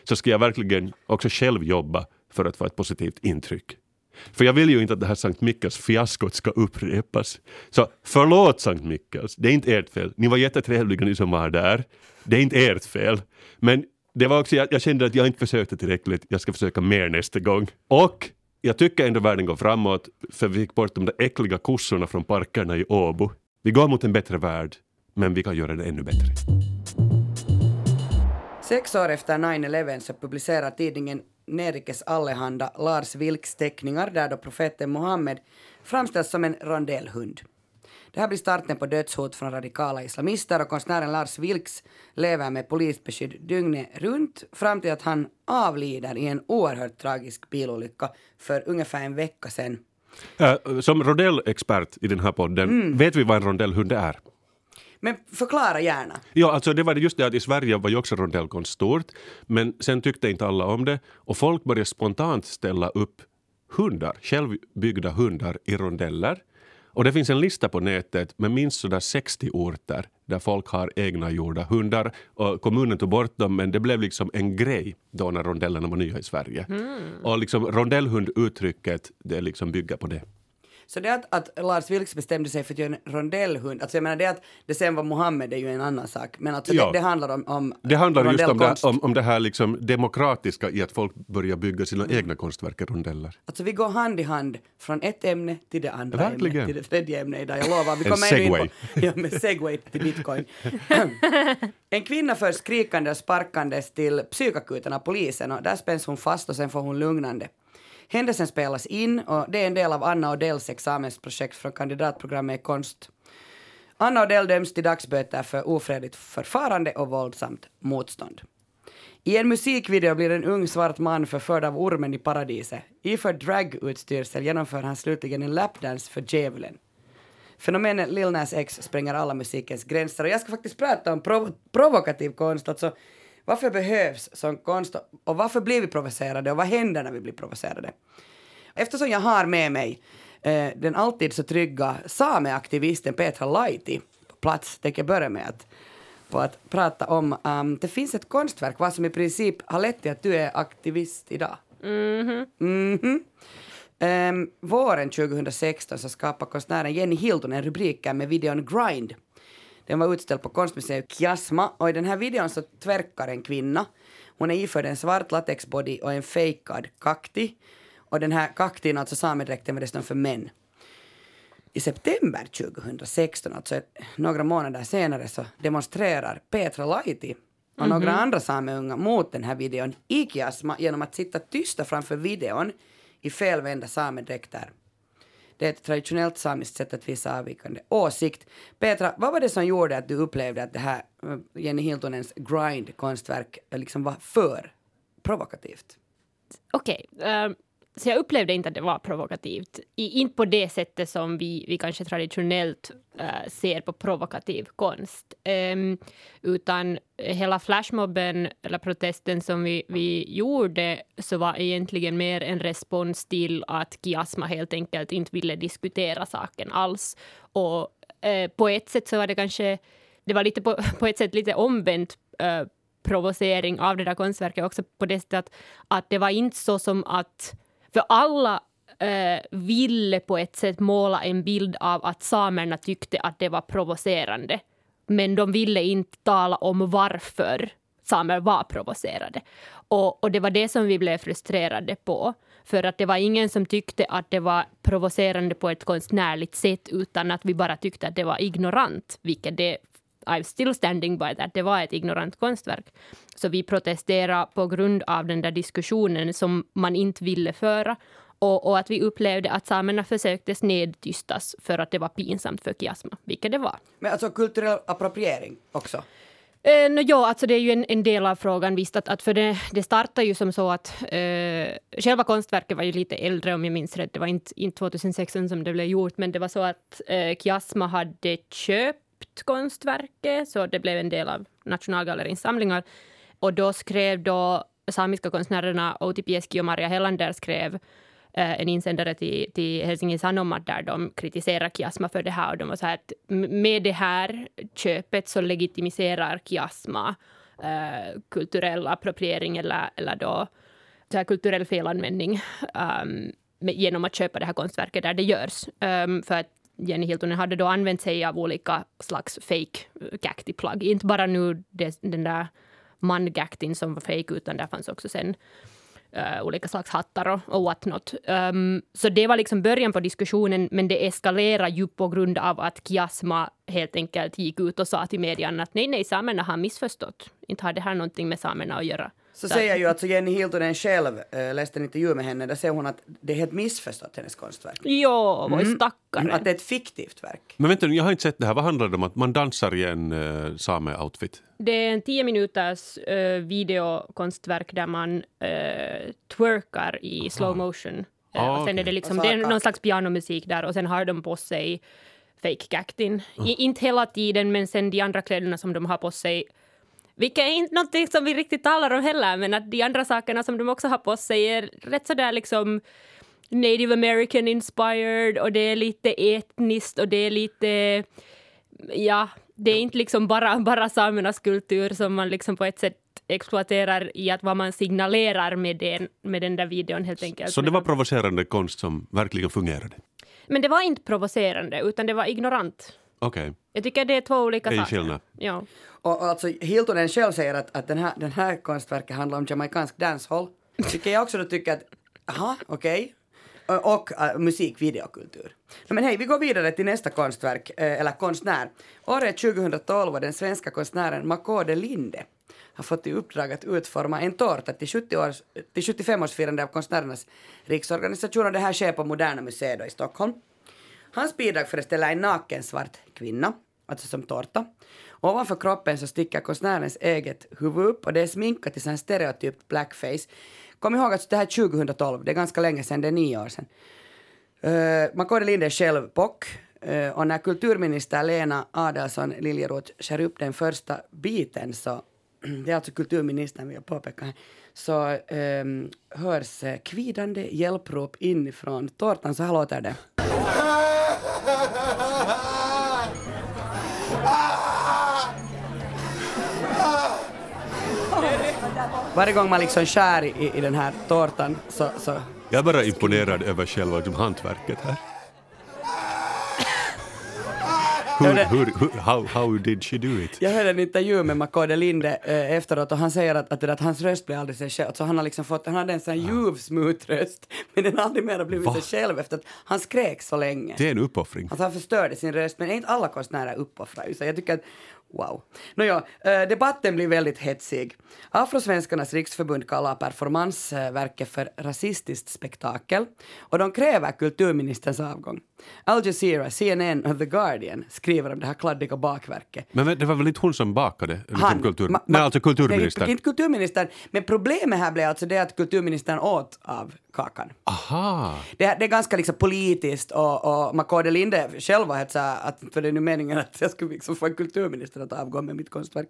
så ska jag verkligen också själv jobba för att få ett positivt intryck. För jag vill ju inte att det här Sankt Mikkels fiaskot ska upprepas. Så förlåt Sankt Mikkels, det är inte ert fel. Ni var jättetrevliga ni som var där. Det är inte ert fel. Men det var också, jag, jag kände att jag inte försökte tillräckligt. Jag ska försöka mer nästa gång. Och jag tycker ändå världen går framåt, för vi fick bort de där äckliga kossorna från parkerna i Åbo. Vi går mot en bättre värld, men vi kan göra det ännu bättre. Sex år efter 9-11 så publicerar tidningen Nerikes Allehanda Lars Vilks teckningar där då profeten Muhammed framställs som en rondellhund. Det här blir starten på dödshot från radikala islamister och konstnären Lars Vilks lever med polisbeskydd dygnet runt fram till att han avlider i en oerhört tragisk bilolycka för ungefär en vecka sedan. Äh, som rondellexpert i den här podden, mm. vet vi vad en rondellhund är? Men förklara gärna. Ja, alltså det var just det att i Sverige var ju också rondellkonst stort, men sen tyckte inte alla om det och folk började spontant ställa upp hundar, självbyggda hundar i rondeller och det finns en lista på nätet med minst sådär 60 orter där folk har egna gjorda hundar. Och kommunen tog bort dem men det blev liksom en grej då när rondellerna var nya i Sverige. Mm. Och liksom rondellhund-uttrycket det liksom bygger på det. Så det att, att Lars Vilks bestämde sig för att göra en rondellhund, alltså jag menar det att det sen var Mohammed är ju en annan sak, men alltså ja. det, det, handlar om, om Det handlar just om det, om, om det här liksom demokratiska i att folk börjar bygga sina mm. egna konstverk i rondeller. Alltså vi går hand i hand från ett ämne till det andra Verkligen. ämnet, till det tredje ämnet idag, jag lovar. Vi kommer en segway. På, ja, med segway till bitcoin. en kvinna förs skrikande och sparkandes till psykakuten av polisen och där spänns hon fast och sen får hon lugnande. Händelsen spelas in och det är en del av Anna Odells examensprojekt från kandidatprogrammet i konst. Anna Odell döms till dagsböter för ofredligt förfarande och våldsamt motstånd. I en musikvideo blir en ung svart man förförd av ormen i paradiset. Iför dragutstyrsel genomför han slutligen en lapdance för djävulen. Fenomenet Lil Nas X spränger alla musikens gränser och jag ska faktiskt prata om prov provokativ konst, alltså varför behövs sån konst och varför blir vi provocerade och vad händer när vi blir provocerade? Eftersom jag har med mig eh, den alltid så trygga sameaktivisten Petra Laiti på plats tänker jag börja med att, på att prata om um, det finns ett konstverk vad som i princip har lett till att du är aktivist idag. Mm -hmm. Mm -hmm. Um, våren 2016 så skapade konstnären Jenny Hilton rubriken med videon Grind den var utställd på konstmuseet Kiasma och i den här videon så tvärkar en kvinna. Hon är iförd en svart latexbody och en fejkad kakti. Och den här kaktin, alltså samedräkten, var dessutom för män. I september 2016, alltså några månader senare, så demonstrerar Petra Laiti och några mm -hmm. andra sameunga mot den här videon i Kiasma genom att sitta tysta framför videon i felvända samedräkter. Det är ett traditionellt samiskt sätt att visa avvikande åsikt. Petra, vad var det som gjorde att du upplevde att det här eh, Jenny Hiltonens grind-konstverk eh, liksom var för provokativt? Okej, okay, um, så jag upplevde inte att det var provokativt. I, inte på det sättet som vi, vi kanske traditionellt uh, ser på provokativ konst. Um, utan hela flashmobben, eller protesten som vi, vi gjorde, så var egentligen mer en respons till att Kiasma helt enkelt inte ville diskutera saken alls. Och uh, på ett sätt så var det kanske, det var lite på, på ett sätt lite omvänt uh, provocering av det där konstverket också på det sättet att, att det var inte så som att för alla eh, ville på ett sätt måla en bild av att samerna tyckte att det var provocerande. Men de ville inte tala om varför samer var provocerade. Och, och det var det som vi blev frustrerade på. För att det var ingen som tyckte att det var provocerande på ett konstnärligt sätt utan att vi bara tyckte att det var ignorant, vilket det I'm still standing by that. Det var ett ignorant konstverk. Så vi protesterade på grund av den där diskussionen som man inte ville föra och, och, att vi upplevde att samerna försökte snedtystas för att det var pinsamt för Kiasma, vilket det var. Men alltså kulturell appropriering också? Eh, no, ja, alltså det är ju en, en del av frågan visst. Att, att för det, det startade ju som så att eh, själva konstverket var ju lite äldre om jag minns rätt. Det var inte, inte 2016 som det blev gjort, men det var så att eh, Kiasma hade köpt konstverket, så det blev en del av Nationalgallerins samlingar. Och då skrev då samiska konstnärerna Outi Pieski och Maria Hellander skrev Eh, en insändare till, till Helsingin Sanomat där de kritiserar Kiasma för det här. Och de var så här att med det här köpet så legitimiserar Kiasma eh, kulturell appropriering eller, eller då så här kulturell felanvändning um, genom att köpa det här konstverket där det görs. Um, för att Jenny Hiltunen hade då använt sig av olika slags fake eh, cacti-plagg. Inte bara nu det, den där man som var fake utan där fanns också sen uh, olika slags hattar och, och whatnot. Um, så det var liksom början på diskussionen, men det eskalerade ju på grund av att Kiasma helt enkelt gick ut och sa till medierna att nej, nej, samerna har missförstått. Inte har det här någonting med samerna att göra. Så, så säger ju alltså Jenny Hiltonen själv, äh, läste en intervju med henne, där säger hon att det är helt missförstått hennes konstverk. Jo, vad mm. stackare. Att det är ett fiktivt verk. Men vänta jag har inte sett det här. Vad handlar det om? Att man dansar i en äh, same-outfit? Det är en tio minuters äh, videokonstverk där man äh, twerkar i slow motion. Ah, och sen okay. är det liksom, det är någon slags pianomusik där och sen har de på sig fake cactin. Oh. Inte hela tiden, men sen de andra kläderna som de har på sig vilket är inte någonting som vi riktigt talar om heller, men att de andra sakerna som de också har på sig är rätt sådär liksom native american inspired och det är lite etniskt och det är lite, ja, det är inte liksom bara, bara samernas kultur som man liksom på ett sätt exploaterar i att vad man signalerar med den, med den där videon helt enkelt. Så det var provocerande konst som verkligen fungerade? Men det var inte provocerande, utan det var ignorant. Okej. Okay. Jag tycker det är två olika är saker. Skillnad. Ja. Och, och alltså Hiltonen själv säger att, att den, här, den här konstverket handlar om jamaicansk dancehall. Tycker jag också då tycker att, aha, okej. Okay. Och, och uh, musikvideokultur. Men hej, vi går vidare till nästa konstverk, eh, eller konstnär. Året 2012 var den svenska konstnären Makode Linde har fått i uppdrag att utforma en tårta till, 70 års, till 75-årsfirande av Konstnärernas riksorganisation och det här sker på Moderna Museet i Stockholm. Hans bidrag föreställer en naken svart kvinna, alltså som tårta. Ovanför kroppen så sticker konstnärens eget huvud upp och det är sminkat i en stereotypt blackface. Kom ihåg att det här är 2012, det är ganska länge sedan, det är nio år sedan. Eh, uh, Makode Lind är själv bock uh, eh, och när kulturminister Lena Adelsohn Liljeroth skär upp den första biten så det är alltså kulturministern vill jag påpeka här, så um, hörs eh, kvidande hjälprop inifrån tårtan, så här låter det. Varje gång man liksom skär i, i den här tårtan så, så... Jag är bara imponerad över själva liksom, hantverket här. Hur, hur, hur, how, how did she do it? Jag hörde en intervju med Makode Linde äh, efteråt och han säger att, att, att hans röst blir aldrig sig själv. Alltså han har liksom fått, han hade en sån ljuv smooth röst men den har aldrig mer blivit Va? sig själv efter att han skrek så länge. Det är en uppoffring. Alltså han förstörde sin röst men inte alla konstnärer uppoffrar så jag tycker att Wow. Nåja, eh, debatten blir väldigt hetsig. Afrosvenskarnas riksförbund kallar performansverket för rasistiskt spektakel och de kräver kulturministerns avgång. Al Jazeera, CNN och The Guardian skriver om det här kladdiga bakverket. Men det var väl inte hon som bakade? Liksom Han, kultur... ma, nej, alltså kulturministern. Nej, inte kulturministern. Men problemet här blev alltså det att kulturministern åt av kakan. Aha. Det, det är ganska liksom politiskt och, och Makode Linde själv var helt så att för det är nu meningen att jag skulle liksom få en kulturminister att avgå med mitt konstverk.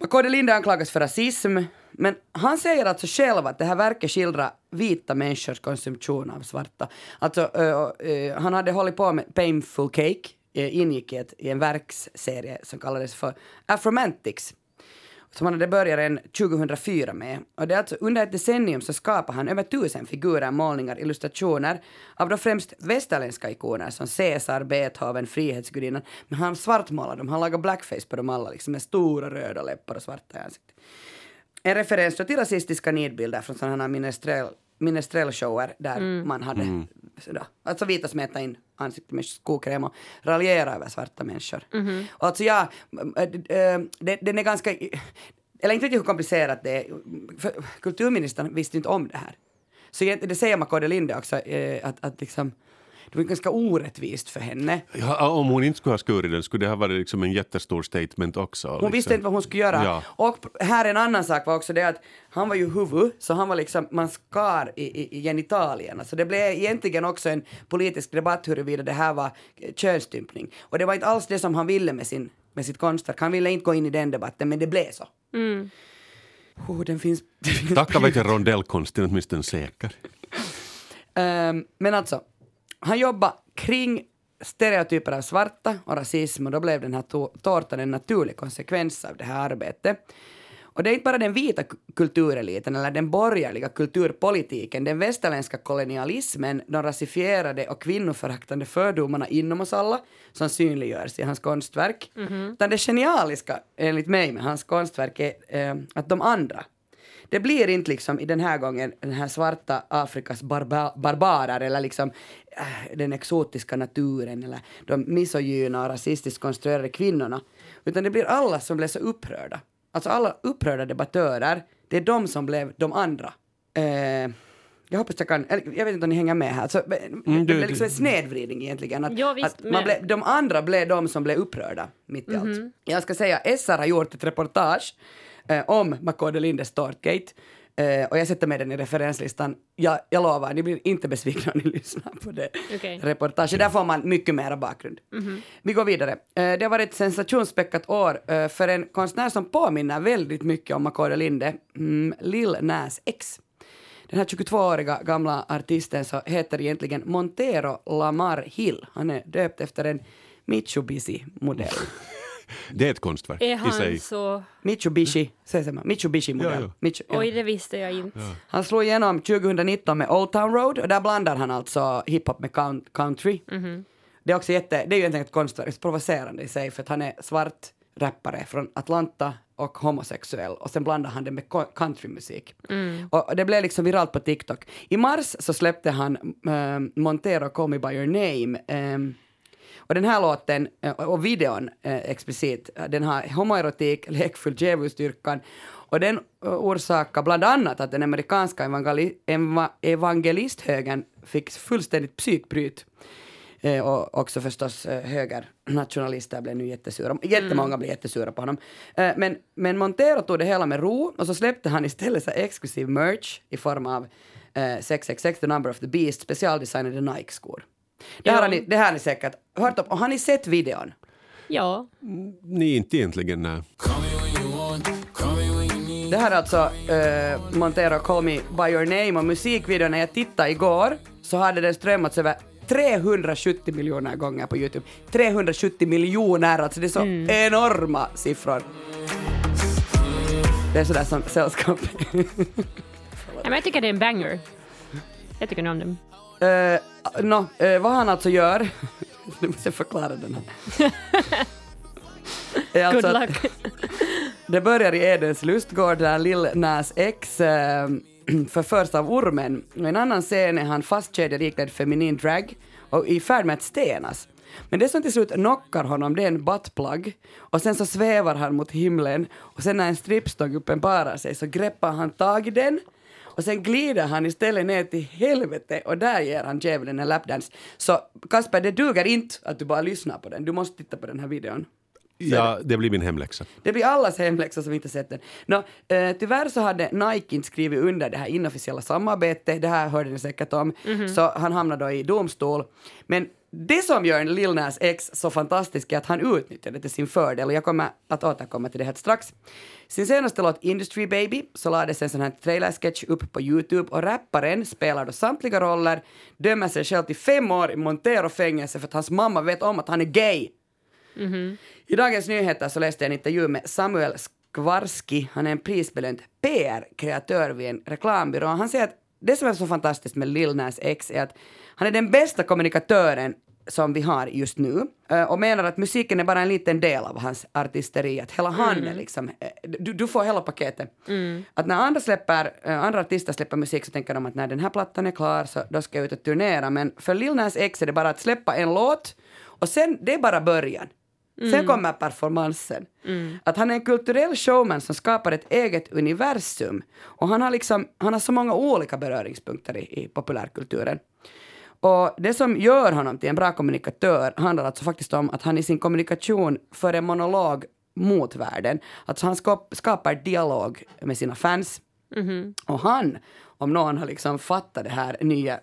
Makode Linde anklagas för rasism, men han säger alltså själv att det här verket skildrar vita människors konsumtion av svarta. Alltså, uh, uh, han hade hållit på med Painful Cake, uh, ingick i, ett, i en verksserie som kallades för Afromantics som han hade börjat en 2004 med. Och det är alltså under ett decennium så skapade han över tusen figurer, målningar, illustrationer av då främst västerländska ikoner som Caesar, Beethoven, Frihetsgudinnan. Men han svartmålade dem, han lagade blackface på dem alla liksom med stora röda läppar och svarta i ansiktet. En referens till rasistiska nidbilder från sådana här minestrellshower där man hade sådär, alltså vita smeta in ansiktet med skokräm och raljera över svarta människor. Och alltså ja, äh, äh, det, den är ganska, eller inte hur komplicerat det är, för kulturministern visste inte om det här. Så det säger Makode Linde också, eh, att, att liksom, det var ganska orättvist för henne. Ja, om hon inte skulle ha skurit den skulle det ha varit liksom en jättestor statement också. Hon liksom. visste inte vad hon skulle göra. Ja. Och här en annan sak var också det att han var ju huvud, så han var liksom, man skar i, i, i genitalierna. Så det blev egentligen också en politisk debatt huruvida det här var eh, könsstympning. Och det var inte alls det som han ville med, sin, med sitt konstverk. Han ville inte gå in i den debatten, men det blev så. Oh, den finns... Den finns Tacka vet jag rondellkonsten åtminstone säker. Ehm, men alltså, han jobbade kring stereotyper av svarta och rasism och då blev den här tårtan en naturlig konsekvens av det här arbetet. Och det är inte bara den vita ku- kultureliten eller den borgerliga kulturpolitiken, den västerländska kolonialismen, de rasifierade och kvinnoföraktande fördomarna inom oss alla som synliggörs i hans konstverk. Utan det genialiska, enligt mig, med hans konstverk är eh, att de andra, det blir inte liksom i den här gången den här svarta Afrikas barba barbarer eller liksom äh, den exotiska naturen eller de misogyna och rasistiskt konstruerade kvinnorna. Utan det blir alla som blev så upprörda. Alltså alla upprörda debattörer, det är de som blev de andra. Eh, jag hoppas jag kan, jag vet inte om ni hänger med här. Alltså, det du- blev liksom en snedvridning egentligen. Att, Ja, visst, att man blev, de andra blev de som blev upprörda mitt i allt. Jag ska säga, SR har gjort ett reportage eh, om Makode Lindes Tårtgate. Eh, och jag sätter med den i referenslistan. Jag, jag lovar, ni blir inte besvikna om ni lyssnar på det Okej. reportaget. Där får man mycket mer bakgrund. Vi går vidare. Eh, det har varit ett sensationsspäckat år eh, för en konstnär som påminner väldigt mycket om Makode Linde, mm, Lil Nas X. Den här 22-åriga gamla artisten så heter egentligen Montero Lamar Hill. Han är döpt efter en Mitsubishi-modell. Det är ett konstverk Är i han sig. så... Mitsubishi, säger man, Mitsubishi-modell. Ja, ja. Mitsu, ja. Oj, det visste jag inte. Han slog igenom 2019 med Old Town Road och där blandar han alltså hiphop med coun- country. Det är också jätte, det är ju egentligen ett konstverk, provocerande i sig för att han är svart rappare från Atlanta och homosexuell och sen blandar han det med co- countrymusik. Och det blev liksom viralt på TikTok. I mars så släppte han eh, Montero Call Me By Your Name ehm, och den här låten eh, och videon eh, explicit, den har homoerotik, lekfull djävulsdyrkan och den eh, orsakar bland annat att den amerikanska evangeli- eva- evangelisthögern fick fullständigt psykbryt. Eh, och också förstås eh, högernationalister blev nu jättesura. Jättemånga blev jättesura på honom. Eh, men, men Montero tog det hela med ro och så släppte han istället så här exklusiv merch i form av eh, 666, the number of the beast, specialdesignade Nike-skor. Det här, Ja. har ni, det här har ni säkert hört om. Och har ni sett videon? Ja. Nej, inte egentligen. Nej. Det här är alltså eh, Montero Call Me By Your Name och musikvideon när jag tittade igår så hade den strömmats över 370 miljoner gånger på Youtube. 370 miljoner, alltså det är så enorma siffror. Det är sådär som sällskap. ja men jag tycker det är en banger. Jag tycker nog om den. Eh, nå, eh, vad han alltså gör, nu måste jag förklara den här. är Good alltså att- luck. Det börjar i Edens lustgård där Lil Nas X eh, förförs av ormen. Och en annan scen är han fastkedjad iklädd feminin drag och i färd med att stenas. Men det som till slut knockar honom det är en buttplug och sen så svävar han mot himlen och sen när en strippstång uppenbarar sig så greppar han tag i den och sen glider han istället ner till helvete och där ger han djävulen en lapdance. Så Kasper, det duger inte att du bara lyssnar på den, du måste titta på den här videon. Ja, det blir min hemläxa. Det blir allas hemläxa som inte sett den. Nå, eh, tyvärr så hade Nike inte skrivit under det här inofficiella samarbetet, det här hörde ni säkert om, så han hamnade då i domstol. Men det som gör Lil Nas X så fantastisk är att han utnyttjar det till sin fördel och jag kommer att återkomma till det här strax. Sin senaste låt Industry Baby så lades en sån här trailersketch upp på Youtube och rapparen spelar då samtliga roller, dömer sig själv till fem år i Montero-fängelse för att hans mamma vet om att han är gay. I Dagens Nyheter så läste jag en intervju med Samuel Skvarski. Han är en prisbelönt PR-kreatör vid en reklambyrå. Han säger att det som är så fantastiskt med Lil Nas X är att han är den bästa kommunikatören som vi har just nu eh, och menar att musiken är bara en liten del av hans artisteri, att hela han är liksom, eh, du, du får hela paketet. Att när andra, släpper, eh, andra artister släpper musik så tänker de att när den här plattan är klar så då ska jag ut och turnera, men för Lil Nas X är det bara att släppa en låt och sen, det är bara början. Sen kommer performansen. Att han är en kulturell showman som skapar ett eget universum. Och han har, liksom, han har så många olika beröringspunkter i, i populärkulturen. Och det som gör honom till en bra kommunikatör handlar alltså faktiskt om att han i sin kommunikation för en monolog mot världen. Alltså han skap, skapar dialog med sina fans. Och han, om någon har liksom fattat det här nya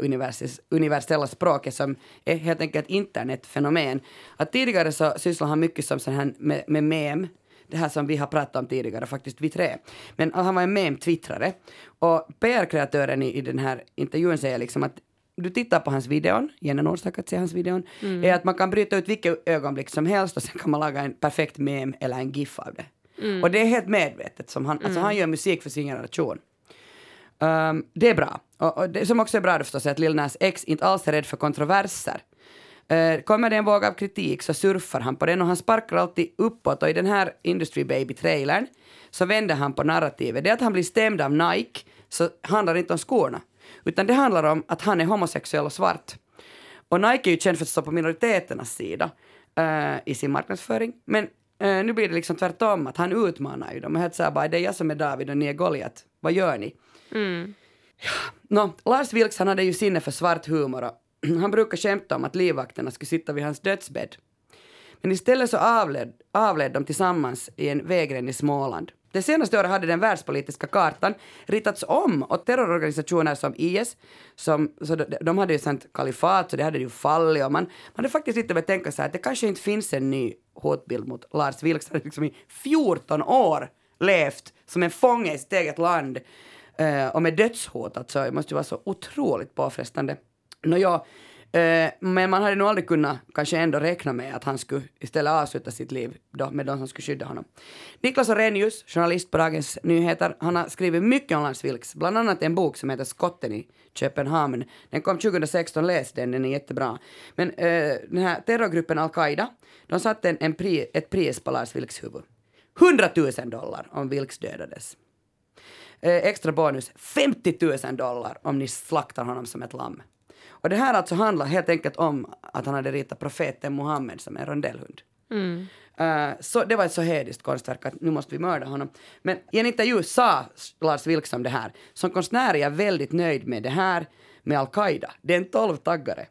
universella språket som är helt enkelt internetfenomen. Att tidigare så sysslade han mycket som sån här med, med mem, det här som vi har pratat om tidigare, faktiskt vi tre. Men han var en mem-twittrare. Och PR-kreatören i, i den här intervjun säger liksom att du tittar på hans videon, Jenny Nordstock att se hans videon, är att man kan bryta ut vilket ögonblick som helst och sen kan man laga en perfekt mem eller en GIF av det. Och det är helt medvetet, som han, alltså han gör musik för sin generation. Um, det är bra. Och, och det som också är bra då förstås är att Lil Nas X inte alls är rädd för kontroverser. Uh, kommer det en våg av kritik så surfar han på den och han sparkar alltid uppåt och i den här Industry Baby-trailern så vänder han på narrativet. Det att han blir stämd av Nike så handlar det inte om skorna utan det handlar om att han är homosexuell och svart. Och Nike är ju känd för att stå på minoriteternas sida uh, i sin marknadsföring. Men uh, nu blir det liksom tvärtom, att han utmanar ju dem. Och helt såhär bara, det är jag som är David och ni är Goliat. Vad gör ni? Nå, Lars Vilks han hade ju sinne för svart humor och han brukar skämta om att livvakterna skulle sitta vid hans dödsbädd. Men istället så avled, avled de tillsammans i en vägren i Småland. Det senaste året hade den världspolitiska kartan ritats om och terrororganisationer som IS, som, så de, de hade ju sänt kalifat så det hade ju fallit och man, man hade faktiskt lite börjat tänka så här att det kanske inte finns en ny hotbild mot Lars Vilks. Han hade liksom i 14 år levt som en fånge i sitt eget land eh, och med dödshot. Alltså, det måste ju vara så otroligt påfrestande. Nåja, eh, Eh, men man hade nog aldrig kunnat kanske ändå räkna med att han skulle istället avsluta sitt liv då, med de som skulle skydda honom. Niklas Orenius, journalist på Dagens Nyheter, han har skrivit mycket om Lars Vilks, bland annat en bok som heter Skotten i Köpenhamn. Den kom 2016, läs den, den är jättebra. Men eh, den här terrorgruppen Al-Qaida, de satte en, en pri, ett pris på Lars Vilks huvud. 100 000 dollar om Vilks dödades. Eh, extra bonus 50 000 dollar om ni slaktar honom som ett lamm. Och det här alltså handlar helt enkelt om att han hade ritat profeten Muhammed som en rondellhund. Eh, så det var ett så hediskt konstverk att nu måste vi mörda honom. Men i en intervju sa Lars Vilks om det här. Som konstnär är jag väldigt nöjd med det här med Al-Qaida. Det är en tolvtaggare.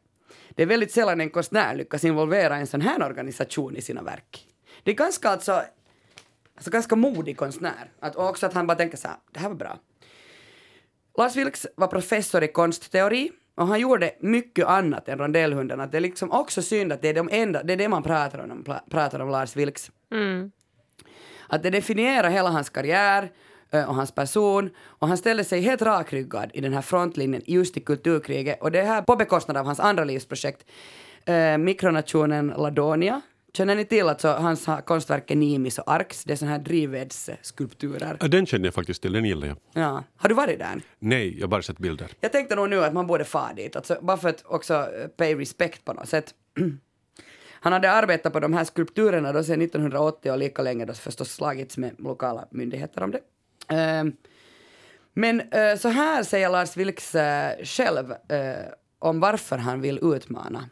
Det är väldigt sällan en konstnär lyckas involvera en sån här organisation i sina verk. Det är ganska alltså Alltså ganska modig konstnär. Att, och också att han bara tänker så här, det här var bra. Lars Vilks var professor i konstteori och han gjorde mycket annat än rondellhunden. Att det är liksom också synd att det är, de enda, det, är det man pratar om, pra- pratar om Lars Vilks. Att det definierar hela hans karriär eh, och hans person och han ställer sig helt rakryggad i den här frontlinjen just i kulturkriget och det här på bekostnad av hans andra livsprojekt eh, mikronationen Ladonia. Känner ni till alltså hans ha- konstverk är Nimis och Arx? Det är såna här drivvedsskulpturer. Ja, Den känner jag faktiskt till, den gillar jag. Ja. Har du varit där? Nej, jag har bara sett bilder. Jag tänkte nog nu att man borde fara dit, alltså, bara för att också eh, pay respect på något sätt. Han hade arbetat på de här skulpturerna då sedan 1980 och lika länge då förstås slagits med lokala myndigheter om det. Ehm, men eh, så här säger Lars Vilks eh, själv om varför han vill utmana.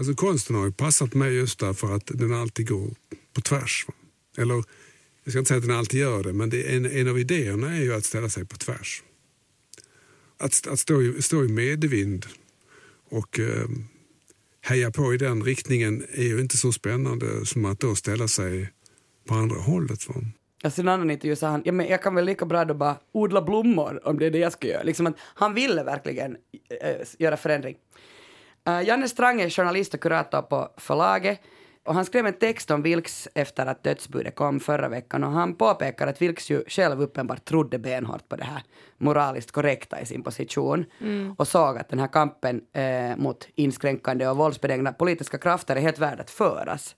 Alltså konsten har ju passat mig just därför att den alltid går på tvärs. va. Eller, jag ska inte säga att den alltid gör det, men det en, en av idéerna är ju att ställa sig på tvärs. Att, att stå, i, stå i medvind och eh, heja på i den riktningen är ju inte så spännande som att då ställa sig på andra hållet. Va? Alltså i en annan intervju sa han, ja, men jag kan väl lika bra då bara odla blommor om det är det jag ska göra. Liksom att han ville verkligen äh, göra förändring. Uh, Janne Strang är journalist och kurator på förlaget och han skrev en text om Vilks efter att dödsbudet kom förra veckan och han påpekar att Vilks ju själv uppenbart trodde benhårt på det här moraliskt korrekta i sin position och såg att den här kampen eh, mot inskränkande och våldsbenägna politiska krafter är helt värd att föras.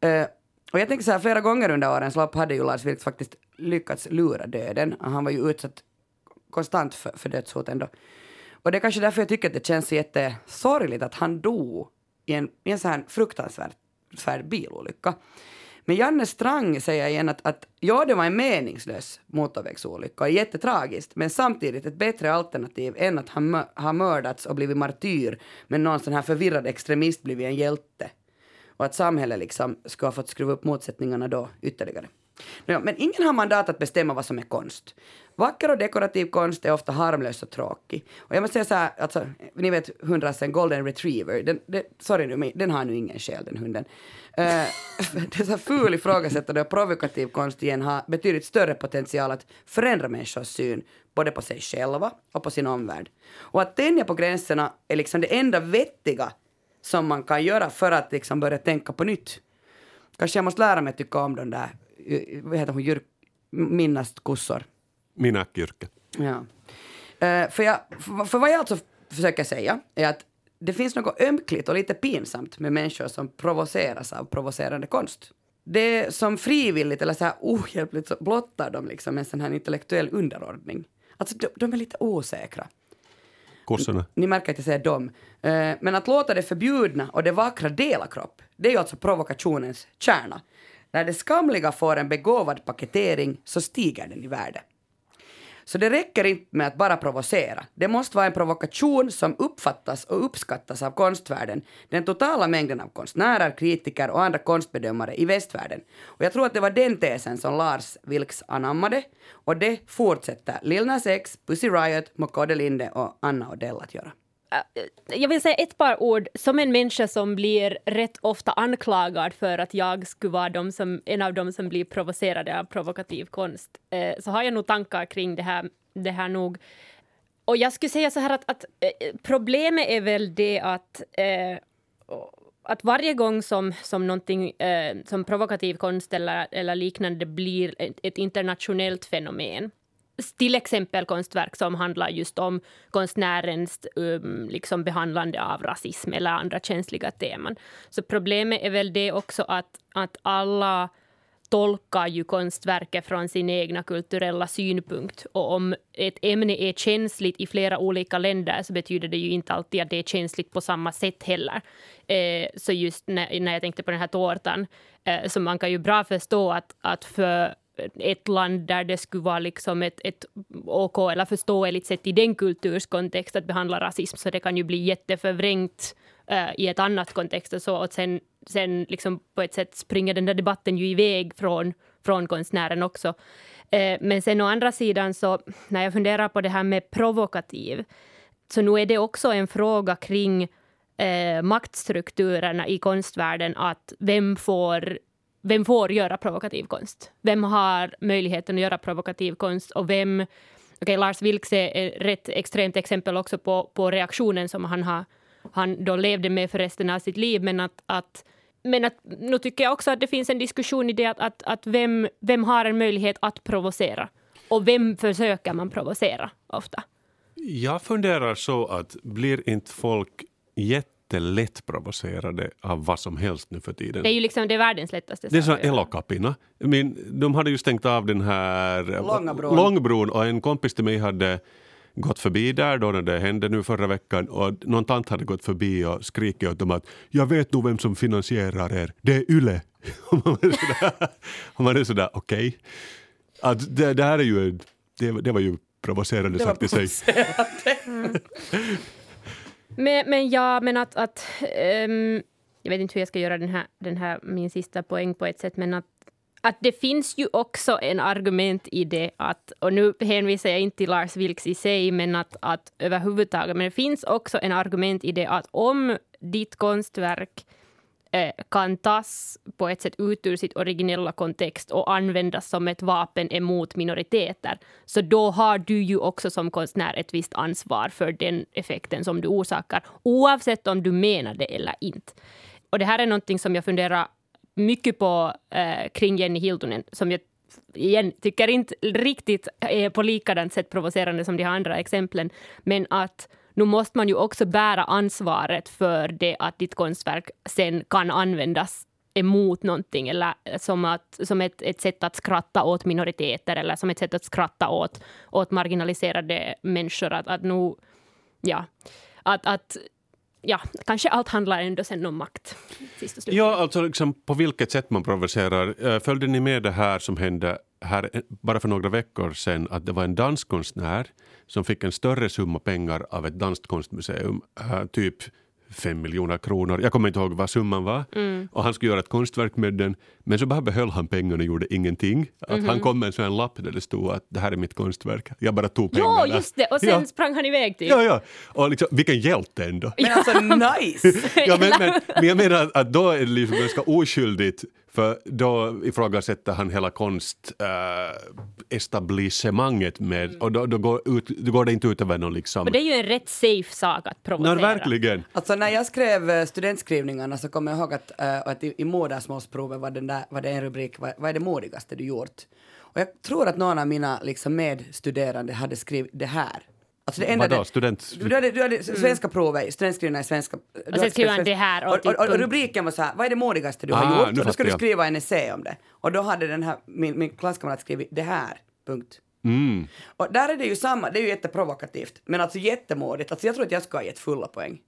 Eh, och jag tänker så här, flera gånger under årens lopp hade ju Lars Vilks faktiskt lyckats lura döden. Han var ju utsatt konstant för, för dödshot ändå. Och det är kanske därför jag tycker att det känns jättesorgligt att han dog i en, i en så här fruktansvärd bilolycka. Men Janne Strang säger igen att, att ja, det var en meningslös motorvägsolycka jättetragiskt, men samtidigt ett bättre alternativ än att han har mördats och blivit martyr, men någon sån här förvirrad extremist blivit en hjälte. Och att samhället liksom skulle ha fått skruva upp motsättningarna då ytterligare. Ja, men ingen har mandat att bestämma vad som är konst. Vacker och dekorativ konst är ofta harmlös och tråkig. Och jag måste säga så här, alltså, ni vet hundrasen golden retriever, den, den, sorry nu, den har nu ingen själ den hunden. Uh, det är så ful ifrågasättande och provokativ konst igen har betydligt större potential att förändra människors syn både på sig själva och på sin omvärld. Och att tänja på gränserna är liksom det enda vettiga som man kan göra för att liksom börja tänka på nytt. Kanske jag måste lära mig tycka om de där, vad heter hon, Jyrk, Minnast kossor. Minakyrke. Ja. Uh, för, jag, för, vad jag alltså försöker säga är att det finns något ömkligt och lite pinsamt med människor som provoceras av provocerande konst. Det som frivilligt eller så här ohjälpligt så blottar de liksom en sån här intellektuell underordning. Alltså de, de är lite osäkra. Kossorna. Ni märker att jag säger dem. Uh, men att låta det förbjudna och det vackra dela kropp, det är ju alltså provokationens kärna. När det skamliga får en begåvad paketering så stiger den i värde. Så det räcker inte med att bara provocera. Det måste vara en provokation som uppfattas och uppskattas av konstvärlden, den totala mängden av konstnärer, kritiker och andra konstbedömare i västvärlden. Och jag tror att det var den tesen som Lars Vilks anammade och det fortsätter Lil Nas X, Pussy Riot, Mokode Linde och Anna Odell att göra. Jag vill säga ett par ord som en människa som blir rätt ofta anklagad för att jag skulle vara de som, en av dem som blir provocerade av provokativ konst. Eh, så har jag nog tankar kring det här, det här nog. Och jag skulle säga så här att, att eh, problemet är väl det att eh, att varje gång som, som någonting eh, som provokativ konst eller, eller liknande blir ett, ett internationellt fenomen till exempel konstverk som handlar just om konstnärens um, liksom behandlande av rasism eller andra känsliga teman. Så problemet är väl det också att, att alla tolkar ju konstverket från sin egna kulturella synpunkt. Och om ett ämne är känsligt i flera olika länder så betyder det ju inte alltid att det är känsligt på samma sätt heller. Eh, så just när, när jag tänkte på den här tårtan, eh, så man kan ju bra förstå att, att för ett land där det skulle vara liksom ett, ett OK eller förståeligt sätt i den kulturskontext att behandla rasism, så det kan ju bli jätteförvrängt äh, i ett annat kontext och så. Och sen, sen liksom på ett sätt springer den där debatten ju iväg från, från konstnären också. Äh, men sen å andra sidan så, när jag funderar på det här med provokativ, så nu är det också en fråga kring eh, maktstrukturerna i konstvärlden, att vem får vem får göra provokativ konst? Vem har möjligheten att göra provokativ konst och vem... Okay, Lars Vilks är ett rätt extremt exempel också på, på reaktionen som han, har, han då levde med för resten av sitt liv, men att, att men att, nu tycker jag också att det finns en diskussion i det att, att, att vem, vem har en möjlighet att provocera? Och vem försöker man provocera ofta? Jag funderar så att blir inte folk jätte jättelätt provocerade av vad som helst nu för tiden. Det är ju liksom det är världens lättaste Det är så elokapina. de hade ju stängt av den här Långbron. Långbron och en kompis till mig hade gått förbi där då när det hände nu förra veckan och någon tant hade gått förbi och skrikit åt dem att jag vet nog vem som finansierar er, det är YLE. Och man är sådär, okej. Okay. det, det här är ju, det, det var ju provocerande sagt i sig. Men, men ja, men att... att um, jag vet inte hur jag ska göra den här, den här min sista poäng på ett sätt, men att, att det finns ju också en argument i det att, och nu hänvisar jag inte till Lars Vilks i sig, men att, att överhuvudtaget, men det finns också en argument i det att om ditt konstverk Eh, kan tas på ett sätt ut ur sitt originella kontext och användas som ett vapen emot minoriteter, så då har du ju också som konstnär ett visst ansvar för den effekten som du orsakar, oavsett om du menar det eller inte. Och det här är någonting som jag funderar mycket på eh, kring Jenny Hiltunen, som jag igen tycker inte riktigt är på likadant sätt provocerande som de andra exemplen, men att nu måste man ju också bära ansvaret för det att ditt konstverk sen kan användas emot någonting eller som, att, som ett, ett sätt att skratta åt minoriteter eller som ett sätt att skratta åt, åt marginaliserade människor. Att, att nu, ja, att, att ja, kanske allt handlar ändå sen om makt. Sist och. Ja, alltså liksom på vilket sätt man provocerar. Eh, följde ni med det här som hände här eh, bara för några veckor sedan att det var en danskonstnär som fick en större summa pengar av ett danskt konstmuseum, eh, typ fem miljoner kronor. Jag kommer inte ihåg vad summan var. Mm. Och han skulle göra ett konstverk med den. Men så bara behöll han pengarna och gjorde ingenting. Att Mhm. Han kom med en sån lapp där det stod att det här är mitt konstverk. Jag bara tog Ja, pengarna. just det! Och sen Ja. sprang han iväg typ. Ja, ja. Och liksom, vilken hjälte ändå. Men alltså nice! Ja, men, men, men jag menar att, att då är det liksom ganska oskyldigt för då ifrågasätter han hela konstetablissemanget med och då, då, går ut, då går det inte ut över någon liksom... Och det är ju en rätt safe sak att provocera. Nej, verkligen. Alltså när jag skrev eh, studentskrivningarna så kommer jag ihåg att, äh, att i, i modersmålsprovet var, den där, var det en rubrik, vad, vad är det modigaste du gjort? Och jag tror att någon av mina liksom, medstuderande hade skrivit det här. Alltså det enda Vadå, det- student... Du hade, du hade svenska provet, studentskrivningarna i svenska. du hade skriver han det här och och, och, och, rubriken var så här, vad är det modigaste du Ah, har nu gjort? Och då ska du skriva en essä om det. Och då hade den här, min, min klasskamrat skrivit det här, punkt. Mm. Och där är det ju samma, det är ju jätteprovokativt, men alltså jättemodigt. Alltså jag tror att jag skulle ha gett fulla poäng.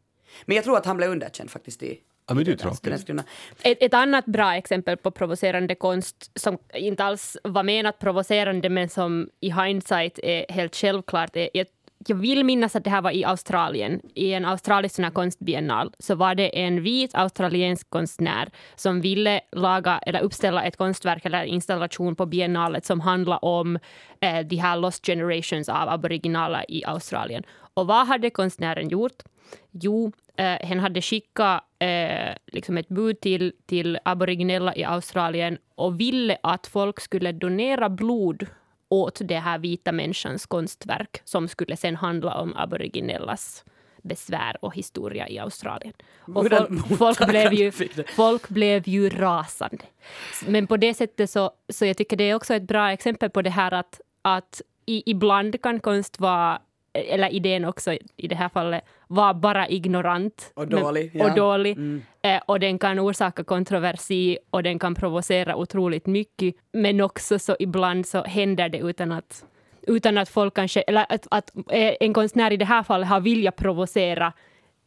Men jag tror att han blev underkänd faktiskt i Ja, men det är tråkigt. Ett, ett annat bra exempel på provocerande konst som inte alls var menat provocerande men som i hindsight är helt självklart är jag, jag vill minnas att det här var i Australien. I en australisk sån konstbiennal så var det en vit australiensk konstnär som ville laga eller uppställa ett konstverk eller installation på biennalet som handlade om eh, de här lost generations av aboriginala i Australien. Och vad hade konstnären gjort? Jo, eh, hen hade skickat eh, liksom ett bud till, till aboriginella i Australien och ville att folk skulle donera blod åt det här vita människans konstverk som skulle sen handla om aboriginellas besvär och historia i Australien. Och folk, folk, blev ju, folk blev ju rasande. Men på det sättet så, så jag tycker det är också ett bra exempel på det här att, att i, ibland kan konst vara eller idén också i det här fallet, var bara ignorant. Och dålig, Men, ja. och, dålig Mm. eh, och den kan orsaka kontroversi och den kan provocera otroligt mycket. Men också så ibland så händer det utan att, utan att folk kanske, eller att, att eh, en konstnär i det här fallet har vilja provocera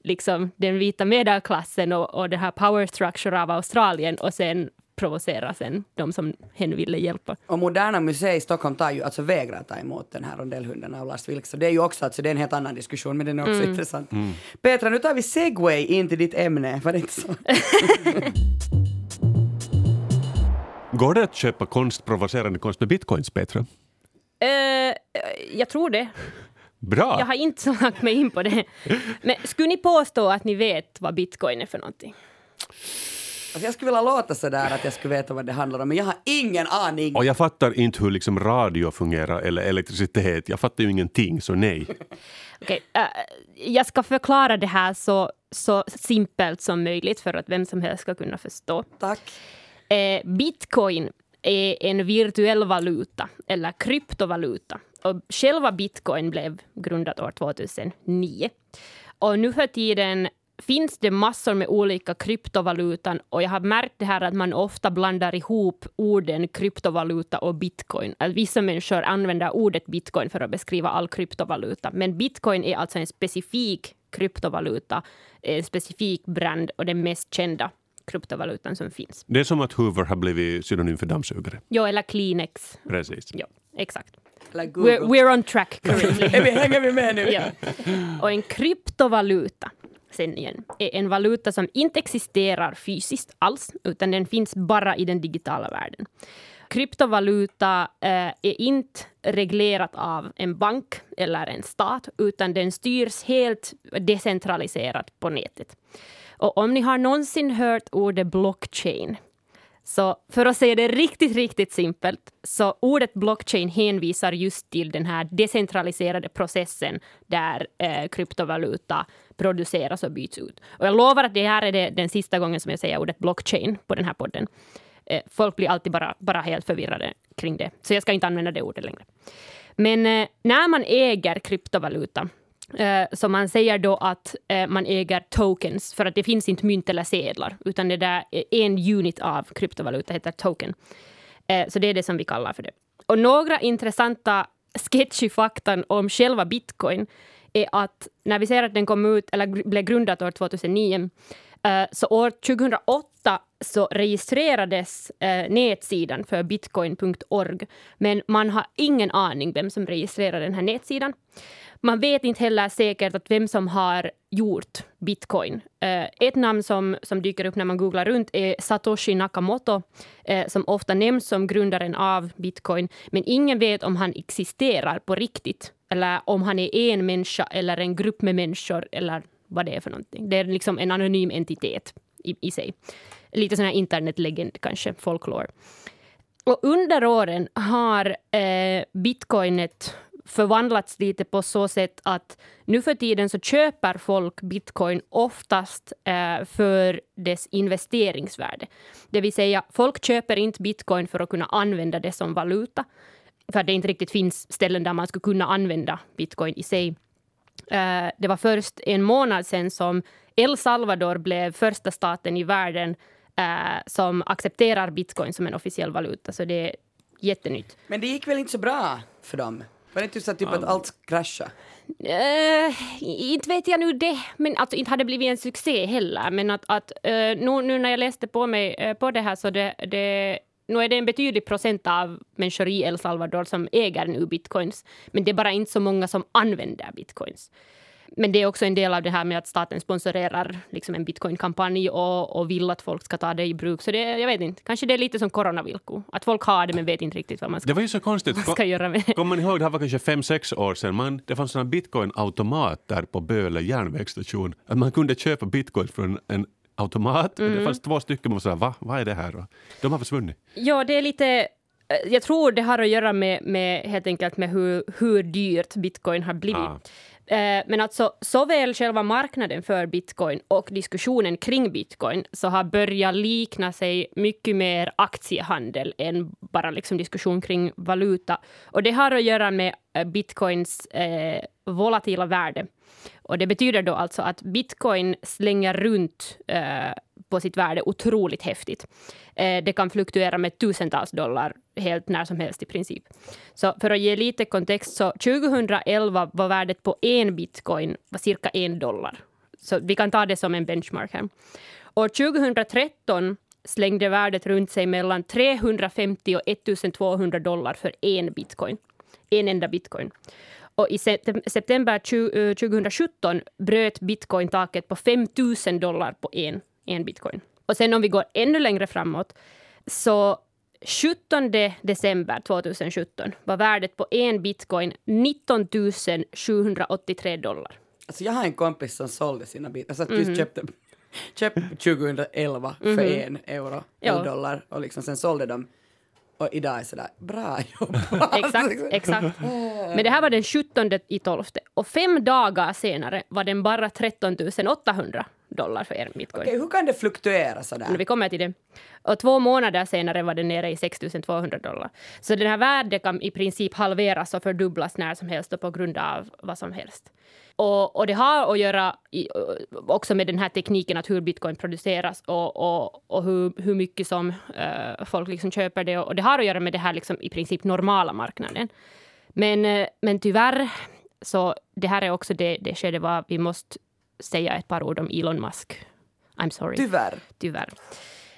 liksom den vita medelklassen och, och den här power structure av Australien och sen provocera sen de som hen ville hjälpa. Och Moderna Museet i Stockholm tar ju, alltså vägrar ta emot den här rondellhunden av Lars Vilks. Så det är ju också, alltså det är en helt annan diskussion, men den är också Mm. intressant. Petra, nu tar vi segway in till ditt ämne, var det inte så? Går det att köpa konst, provocerande konst med bitcoins, Petra? Eh, jag tror det. Bra! Jag har inte så lagt mig in på det. Men skulle ni påstå att ni vet vad bitcoin är för någonting? Alltså jag skulle vilja låta sådär att jag skulle veta vad det handlar om, men jag har ingen aning. Och jag fattar inte hur liksom radio fungerar eller elektricitet. Jag fattar ju ingenting, så nej. Okej, eh, jag ska förklara det här så, så simpelt som möjligt för att vem som helst ska kunna förstå. Tack. Eh, bitcoin är en virtuell valuta, eller kryptovaluta. Och själva bitcoin blev grundat år 2009. Och nu för tiden finns det massor med olika kryptovalutan och jag har märkt det här att man ofta blandar ihop orden kryptovaluta och bitcoin. Att vissa människor använder ordet bitcoin för att beskriva all kryptovaluta. Men bitcoin är alltså en specifik kryptovaluta, en specifik brand och den mest kända kryptovalutan som finns. Det är som att Hoover har blivit synonym för dammsugare. Ja, eller Kleenex. Precis. Ja, exakt. Google. We're, we're on track currently. Hänger vi med nu? ja. Och en kryptovaluta, sen igen, är en valuta som inte existerar fysiskt alls, utan den finns bara i den digitala världen. Kryptovaluta eh, är inte reglerat av en bank eller en stat, utan den styrs helt decentraliserat på nätet. Och om ni har någonsin hört ordet blockchain så för att säga det riktigt, riktigt simpelt, så ordet blockchain hänvisar just till den här decentraliserade processen där eh, kryptovaluta produceras och byts ut. Och jag lovar att det här är det, den sista gången som jag säger ordet blockchain på den här podden. Eh, folk blir alltid bara, bara helt förvirrade kring det, så jag ska inte använda det ordet längre. Men eh, när man äger kryptovaluta Eh, så man säger då att eh, man äger tokens, för att det finns inte mynt eller sedlar, utan det där är en unit av kryptovaluta heter token. Eh, så det är det som vi kallar för det. Och några intressanta sketchy fakta om själva bitcoin är att när vi ser att den kom ut, eller blev grundad år 2009, eh, så år 2008 så registrerades eh, nätsidan för bitcoin.org, men man har ingen aning vem som registrerade den här nätsidan. Man vet inte heller säkert att vem som har gjort bitcoin. Eh, ett namn som, som dyker upp när man googlar runt är Satoshi Nakamoto, eh, som ofta nämns som grundaren av bitcoin, men ingen vet om han existerar på riktigt, eller om han är en människa eller en grupp med människor, eller vad det är för någonting. Det är liksom en anonym entitet i, i sig. Lite sån här internetlegend kanske, folklore. Och under åren har eh, bitcoinet förvandlats lite på så sätt att nu för tiden så köper folk bitcoin oftast eh, för dess investeringsvärde. Det vill säga, folk köper inte bitcoin för att kunna använda det som valuta, för att det inte riktigt finns ställen där man skulle kunna använda bitcoin i sig. Eh, det var först en månad sedan som El Salvador blev första staten i världen eh, som accepterar bitcoin som en officiell valuta, så det är jättenytt. Men det gick väl inte så bra för dem? Var det inte så typ att allt kraschade? Uh, inte vet jag nu det, men alltså, inte hade det blivit en succé heller. Men att, att uh, nu, nu, när jag läste på mig uh, på det här så det, det, nu är det en betydlig procent av människor i El Salvador som äger nu bitcoins. Men det är bara inte så många som använder bitcoins. Men det är också en del av det här med att staten sponsorerar liksom en bitcoin-kampanj och, och vill att folk ska ta det i bruk. Så det, jag vet inte, kanske det är lite som coronavillkor. Att folk har det men vet inte riktigt vad man ska, Det var ju så konstigt. vad man ska göra med det. Kommer ni ihåg, det här var kanske fem sex år sedan, man, det fanns såna bitcoin-automater på Böle järnvägsstation. Att man kunde köpa bitcoin från en automat. Och det Mm. fanns två stycken och så va, vad är det här då? De har försvunnit. Ja, det är lite... eh, Jag tror det har att göra med, med helt enkelt med hur, hur dyrt bitcoin har blivit. Ah. Eh, men alltså såväl själva marknaden för bitcoin och diskussionen kring bitcoin så har börjat likna sig mycket mer aktiehandel än bara liksom diskussion kring valuta. Och det har att göra med eh, bitcoins eh, volatila värde. Och det betyder då alltså att bitcoin slänger runt eh, på sitt värde otroligt häftigt. Eh, det kan fluktuera med tusentals dollar helt när som helst i princip. Så för att ge lite kontext så 2011 var värdet på en bitcoin var cirka en dollar. Så vi kan ta det som en benchmark här. År 2013 slängde värdet runt sig mellan 350 och 1200 dollar för en bitcoin. En enda bitcoin. Och i september 2017 eh, bröt bitcoin taket på 5 000 dollar på en, en bitcoin. Och sen om vi går ännu längre framåt så 17 december 2017 var värdet på en bitcoin 19 783 dollar. Alltså jag har en kompis som sålde sina bitar, alltså Mhm. just köpte, köpte 2011 för en euro Ja. eller dollar och liksom sen sålde de och idag är sådär, bra jobbat! Exakt, exakt. Men det här var den 17 i 12 och fem dagar senare var den bara 13 800 dollar för en bitcoin. Okej, hur kan det fluktuera sådär? Men vi kommer till det. Och två månader senare var den nere i 6 200 dollar. Så den här värdet kan i princip halveras och fördubblas när som helst och på grund av vad som helst. Och, och det har att göra i, också med den här tekniken att hur bitcoin produceras och, och, och hur, hur mycket som eh, folk liksom köper det. Och det har att göra med det här liksom i princip normala marknaden. Men, eh, men tyvärr, så det här är också det, det skede var vi måste säga ett par ord om Elon Musk. I'm sorry. Tyvärr. Tyvärr.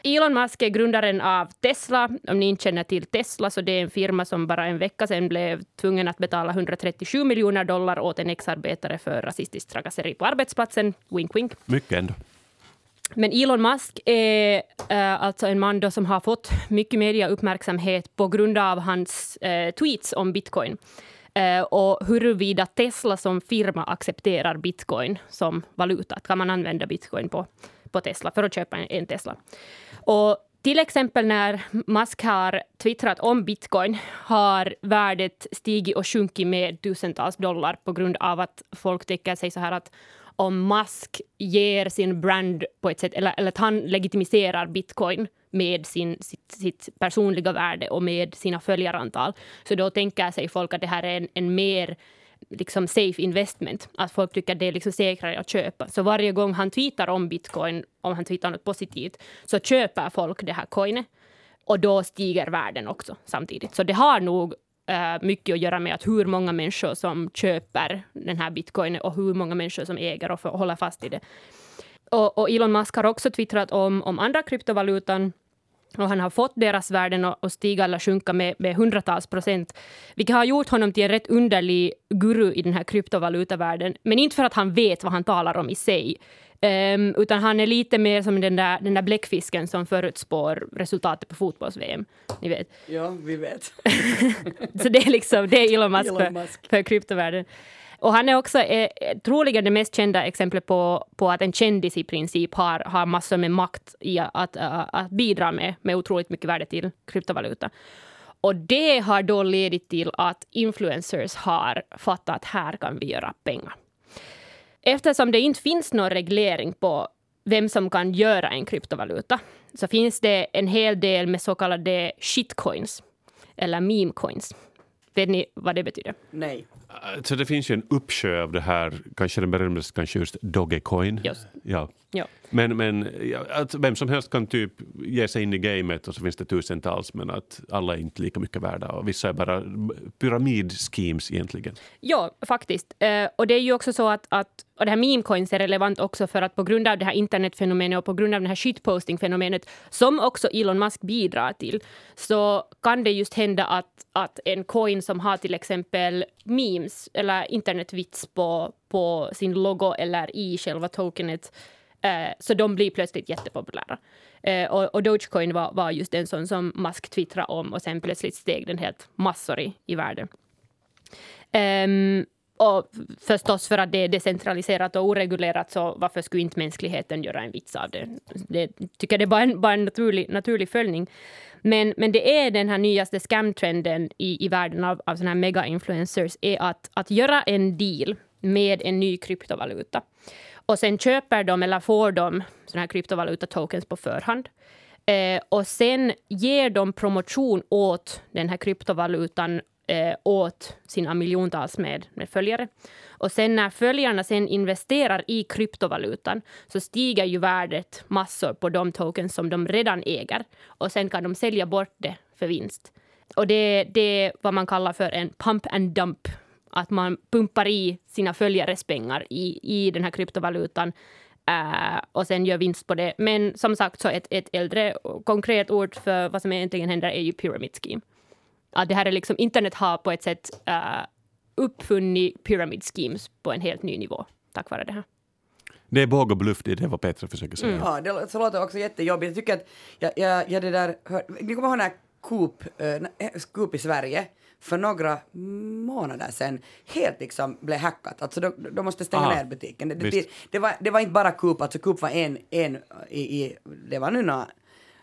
Elon Musk är grundaren av Tesla. Om ni inte känner till Tesla så det är en firma som bara en vecka sedan blev tvungen att betala 137 miljoner dollar åt en ex-arbetare för rasistiskt trakasseri på arbetsplatsen. Wink, wink. Mycket ändå. Men Elon Musk är eh, alltså en man då som har fått mycket mediauppmärksamhet på grund av hans eh, tweets om bitcoin. Eh, och huruvida Tesla som firma accepterar bitcoin som valuta. Kan man använda bitcoin på, på Tesla för att köpa en, en Tesla. Och till exempel när Musk har twittrat om bitcoin har värdet stigit och sjunkit med tusentals dollar på grund av att folk tänker sig så här att om Musk ger sin brand på ett sätt, eller, eller att han legitimiserar bitcoin med sin, sitt, sitt personliga värde och med sina följarantal, så då tänker sig folk att det här är en, en mer liksom safe investment. Att folk tycker att det är liksom säkrare att köpa. Så varje gång han tweetar om bitcoin, om han tweetar något positivt, så köper folk det här coinet. Och då stiger värden också samtidigt. Så det har nog Eh, mycket att göra med att hur många människor som köper den här bitcoinen och hur många människor som äger och håller fast i det. Och, och Elon Musk har också twittrat om, om andra kryptovalutan och han har fått deras värden att stiga eller sjunka med, med hundratals procent, vilket har gjort honom till en rätt underlig guru i den här kryptovalutavärlden. Men inte för att han vet vad han talar om i sig, um, utan han är lite mer som den där, den där bläckfisken som förutspår resultatet på fotbolls-VM. Ni vet. Ja, vi vet. Så det är liksom det är Elon Musk, Elon för, Musk. för kryptovärlden. Och han är också eh, troligen det mest kända exemplet på, på att en kändis i princip har, har massor med makt i att, att, att bidra med, med otroligt mycket värde till kryptovaluta. Och det har då ledit till att influencers har fattat att här kan vi göra pengar. Eftersom det inte finns någon reglering på vem som kan göra en kryptovaluta så finns det en hel del med så kallade shitcoins eller memecoins. Vet ni vad det betyder? Nej. Så det finns ju en uppsjö av det här, kanske den berömdaste kanske just Dogecoin. Just. Ja. Ja. Men, men att vem som helst kan typ ge sig in i gamet och så finns det tusentals men att alla är inte lika mycket värda och vissa är bara pyramidschemes egentligen. Ja, faktiskt. Eh, och det är ju också så att, att och det här meme coins är relevant också för att på grund av det här internetfenomenet och på grund av det här shitposting-fenomenet som också Elon Musk bidrar till så kan det just hända att, att en coin som har till exempel memes eller internetvits på, på sin logo eller i själva tokenet eh, så de blir plötsligt jättepopulära. Eh, och, och Dogecoin var, var just en sån som Musk twittrade om och sen plötsligt steg den helt massor i, i världen. Ehm, och förstås för att det är decentraliserat och oregulerat så varför skulle inte mänskligheten göra en vits av det? Det tycker det är bara en, bara en naturlig, naturlig följning. Men, men det är den här nyaste scamtrenden i, i världen av, av såna här mega-influencers är att, att göra en deal med en ny kryptovaluta. Och sen köper de eller får de såna här kryptovaluta-tokens på förhand. Eh, och sen ger de promotion åt den här kryptovalutan eh, åt sina miljontals med, med följare. Och sen när följarna sen investerar i kryptovalutan så stiger ju värdet massor på de tokens som de redan äger. Och sen kan de sälja bort det för vinst. Och det, det är vad man kallar för en pump and dump. Att man pumpar i sina följares pengar i, i den här kryptovalutan Uh, och sen gör vinst på det. Men som sagt, så ett, ett äldre konkret ord för vad som egentligen händer är ju pyramid scheme. Att det här är liksom, internet har på ett sätt uh, uppfunnit pyramid schemes på en helt ny nivå tack vare det här. Det är båg och bluff, det är det vad Petra försöker säga. Ja, det så låter också jättejobbigt. Jag tycker att jag, jag, jag det där, hör, ni kommer ihåg när Coop, äh, Coop i Sverige för några månader sedan helt liksom blev hackat. Alltså de, de måste stänga Ah, ner butiken. Det, det, det, var, det var inte bara Coop, alltså Coop var en, en i, i, det var nu några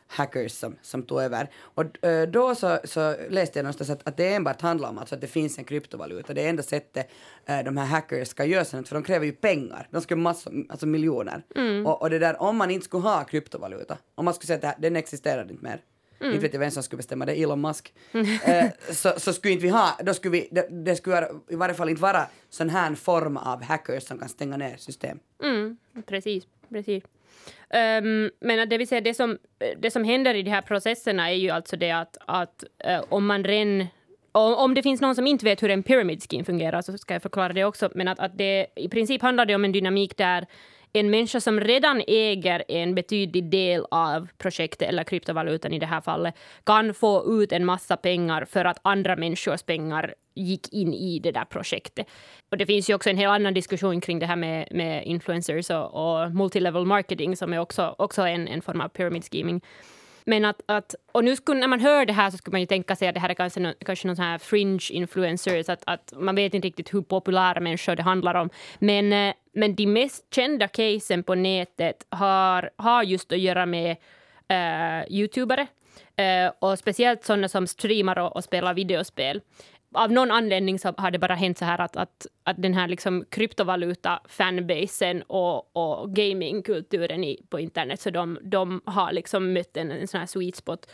hackers som, som tog över. Och eh, då så, så läste jag någonstans att, att det enbart handlar om alltså att det finns en kryptovaluta. Det är enda sättet eh, de här hackers ska göra sånt, för de kräver ju pengar. De ska massor, alltså miljoner. Och, och det där, om man inte skulle ha kryptovaluta, om man skulle säga att här, den existerar inte mer, inte vet jag vem som skulle bestämma det, Elon Musk. eh, så, så skulle inte vi ha, då skulle vi, det, det skulle i varje fall inte vara sån här form av hackers som kan stänga ner system. Mm, precis, precis. Um, men det vill säga, det som, det som händer i de här processerna är ju alltså det att, att uh, om man ren om, om det finns någon som inte vet hur en pyramid scheme fungerar så ska jag förklara det också. Men att, att det, i princip handlar det om en dynamik där en människa som redan äger en betydlig del av projektet eller kryptovalutan i det här fallet kan få ut en massa pengar för att andra människors pengar gick in i det där projektet. Och det finns ju också en hel annan diskussion kring det här med, med influencers och, och multilevel marketing som är också, också en, en form av pyramid scheming. Men att, att, och nu skulle, när man hör det här så skulle man ju tänka sig att det här är kanske, nå- kanske någon sån här fringe influencers, att, att man vet inte riktigt hur populära människor det handlar om. Men, eh, men de mest kända casen på nätet har, har just att göra med uh, youtubare. Uh, och speciellt sådana som streamar och, och spelar videospel. Av någon anledning så har det bara hänt så här att, att, att den här liksom kryptovaluta-fanbasen och, och gamingkulturen i, på internet, så de, de har liksom mött en, en sån här sweet spot.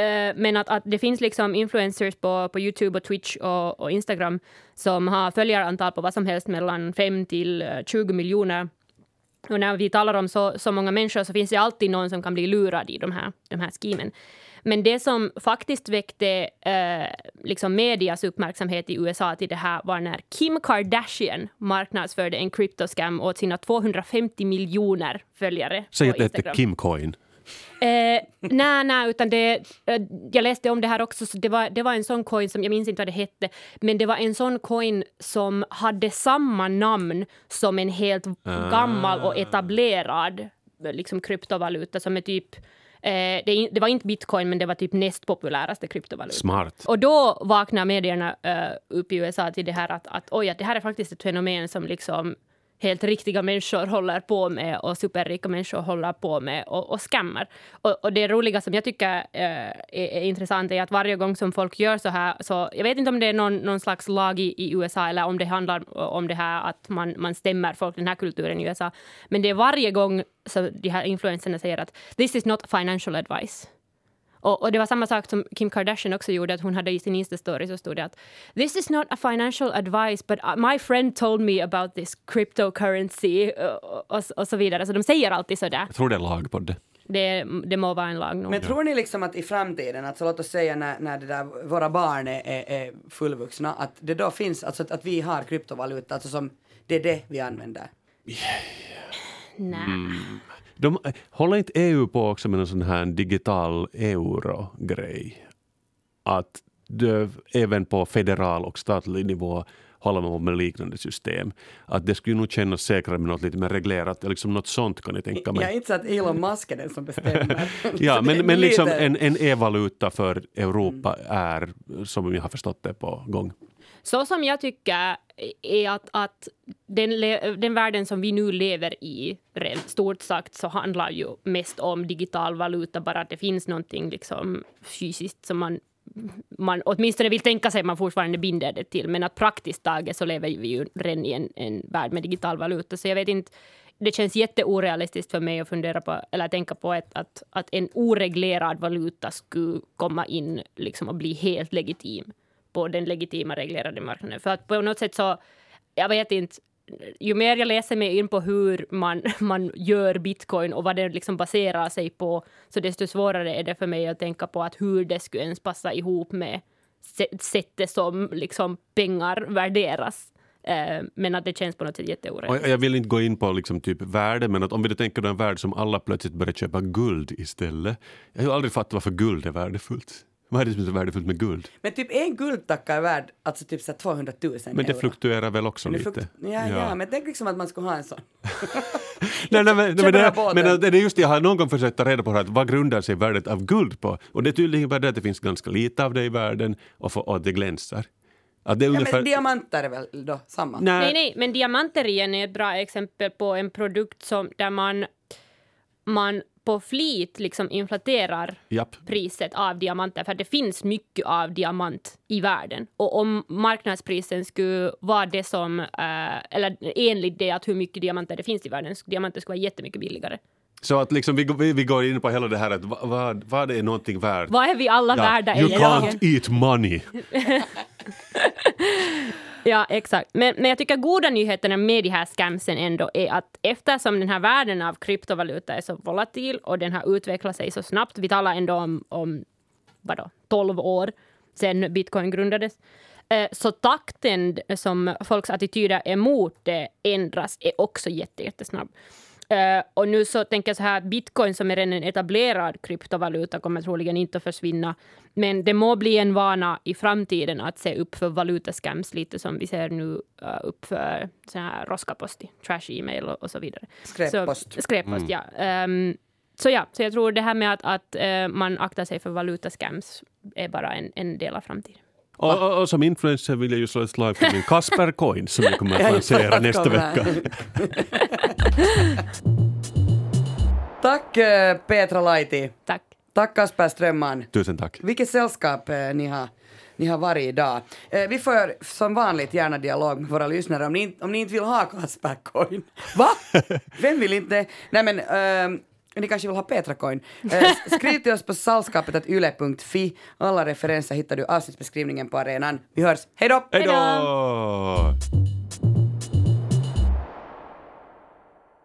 Uh, men att, att det finns liksom influencers på, på Youtube och Twitch och, och Instagram som har följarantal på vad som helst mellan 5 till eh, 20 miljoner Och när vi talar om så, så många människor så finns det alltid någon som kan bli lurad i de här, de här schemen. Men det som faktiskt väckte eh, liksom medias uppmärksamhet i USA till det här var när Kim Kardashian marknadsförde en kryptoscam åt sina 250 miljoner följare Säg att det hette Instagram. Kim Coin. Eh, nej, nej, utan det, eh, jag läste om det här också, så det var, det var en sån coin som, jag minns inte vad det hette, men det var en sån coin som hade samma namn som en helt gammal och etablerad eh, liksom, kryptovaluta som är typ Eh, det, det var inte bitcoin, men det var typ näst populäraste kryptovaluta. Smart. Och då vaknar medierna eh, upp i USA till det här att, att oj, att det här är faktiskt ett fenomen som liksom helt riktiga människor håller på med och superrika människor håller på med och, och skammar. Och, och det roliga som jag tycker eh, är, är intressant är att varje gång som folk gör så här, så jag vet inte om det är någon, någon slags lag i, i USA eller om det handlar om det här att man, man stämmer folk, den här kulturen i USA, men det är varje gång som de här influencerna säger att this is not financial advice. Och, och det var samma sak som Kim Kardashian också gjorde, att hon hade i sin Insta-story så stod det att this is not a financial advice but uh, my friend told me about this cryptocurrency och, och, och så vidare. Så de säger alltid sådär. Jag tror det är lag på det. Det, det må vara en lag nog. Men tror ni liksom att i framtiden, alltså låt oss säga när, när det där, våra barn är, är, är fullvuxna, att det då finns, alltså att, att vi har kryptovaluta, alltså som det är det vi använder? Nej. De, håller inte EU på också med en sån här digital euro-grej? Att det, även på federal och statlig nivå håller man på med liknande system. Att det skulle nog kännas säkrare med något lite mer reglerat. Liksom något sånt kan jag tänka mig. Jag är inte så att Elon Musk är den som bestämmer. Ja, men, men liksom en, en e-valuta för Europa är, som jag har förstått det, på gång. Så som jag tycker är att, att den, den världen som vi nu lever i, rent stort sagt, så handlar ju mest om digital valuta, bara att det finns någonting liksom fysiskt som man man åtminstone vill tänka sig att man fortfarande binder det till, men att praktiskt taget så lever vi ju redan i en, en värld med digital valuta, så jag vet inte det känns jätteorealistiskt för mig att fundera på, eller tänka på att, att, att en oreglerad valuta skulle komma in liksom och bli helt legitim på den legitima reglerade marknaden. För att på något sätt så, jag vet inte, ju mer jag läser mig in på hur man, man gör bitcoin och vad det liksom baserar sig på, så desto svårare är det för mig att tänka på att hur det skulle ens passa ihop med sättet som liksom pengar värderas. Eh, men att det känns på något sätt jätteorättvist. jag vill inte gå in på liksom typ värde, men att om vi tänker på en värld som alla plötsligt börjar köpa guld istället. Jag har aldrig fattat varför guld är värdefullt. Vad är det som är så värdefullt med guld? Men typ en guldtacka är värd alltså typ så här 200 000 Men det euro. fluktuerar väl också lite? frukt- Ja, ja. men tänk liksom att man skulle ha en sån. Nej, nej, men, nej, men, det, men det är just det, jag har någon gång försökt ta reda på här, att vad grundar sig värdet av guld på? Och det är tydligen bara det att det finns ganska lite av det i världen och, för, och att det glänser. Att det är Ja, ungefär... men diamanter är väl då samma? Nej, nej, men diamanter igen är ett bra exempel på en produkt som, där man, man på flit liksom inflaterar Japp. priset av diamanter, för det finns mycket av diamant i världen. Och om marknadsprisen skulle vara det som, eh, eller enligt det att hur mycket diamanter det finns i världen, diamanter skulle vara jättemycket billigare. Så att liksom vi, går- vi, vi går in på hela det här att vad, vad, vad är någonting värt? Vad är vi alla värda you egentligen? can't eat money. Ja, exakt. Men, men jag tycker goda nyheterna med de här scamsen ändå är att eftersom den här världen av kryptovaluta är så volatil och den har utvecklat sig så snabbt, vi talar ändå om, om vadå, 12 år sedan bitcoin grundades, eh, så takten som folks attityder emot det ändras är också jätte, jättesnabb. Eh, och nu så tänker jag så här, bitcoin som är en etablerad kryptovaluta kommer troligen inte att försvinna. Men det må bli en vana i framtiden att se upp för valutascams, lite som vi ser nu eh, upp för så här roskapost, trash e-mail och, och så vidare. Skräppost. Så, skräppost, ja. Ehm, så ja, så jag tror det här med att, att eh, man aktar sig för valutascams är bara en, en del av framtiden. Och, och, och som influencer vill jag ju slå ett slag för min Casper Coin som jag kommer att lansera nästa vecka. Tack eh, Petra Laiti. Tack. Tack Kasper Strömman. Tusen tack. Vilket sällskap eh, ni har, ni har varit idag. Eh, vi får som vanligt gärna dialog med våra lyssnare om ni, inte- om ni inte vill ha Kasper Coin. Va? Vem vill inte? Nej men ehm, ni kanske vill ha Petra Coin. Eh, skriv till oss på sällskapet.yle.fi. Alla referenser hittar du i avsnittsbeskrivningen på arenan. Vi hörs. Hej då! Hej då!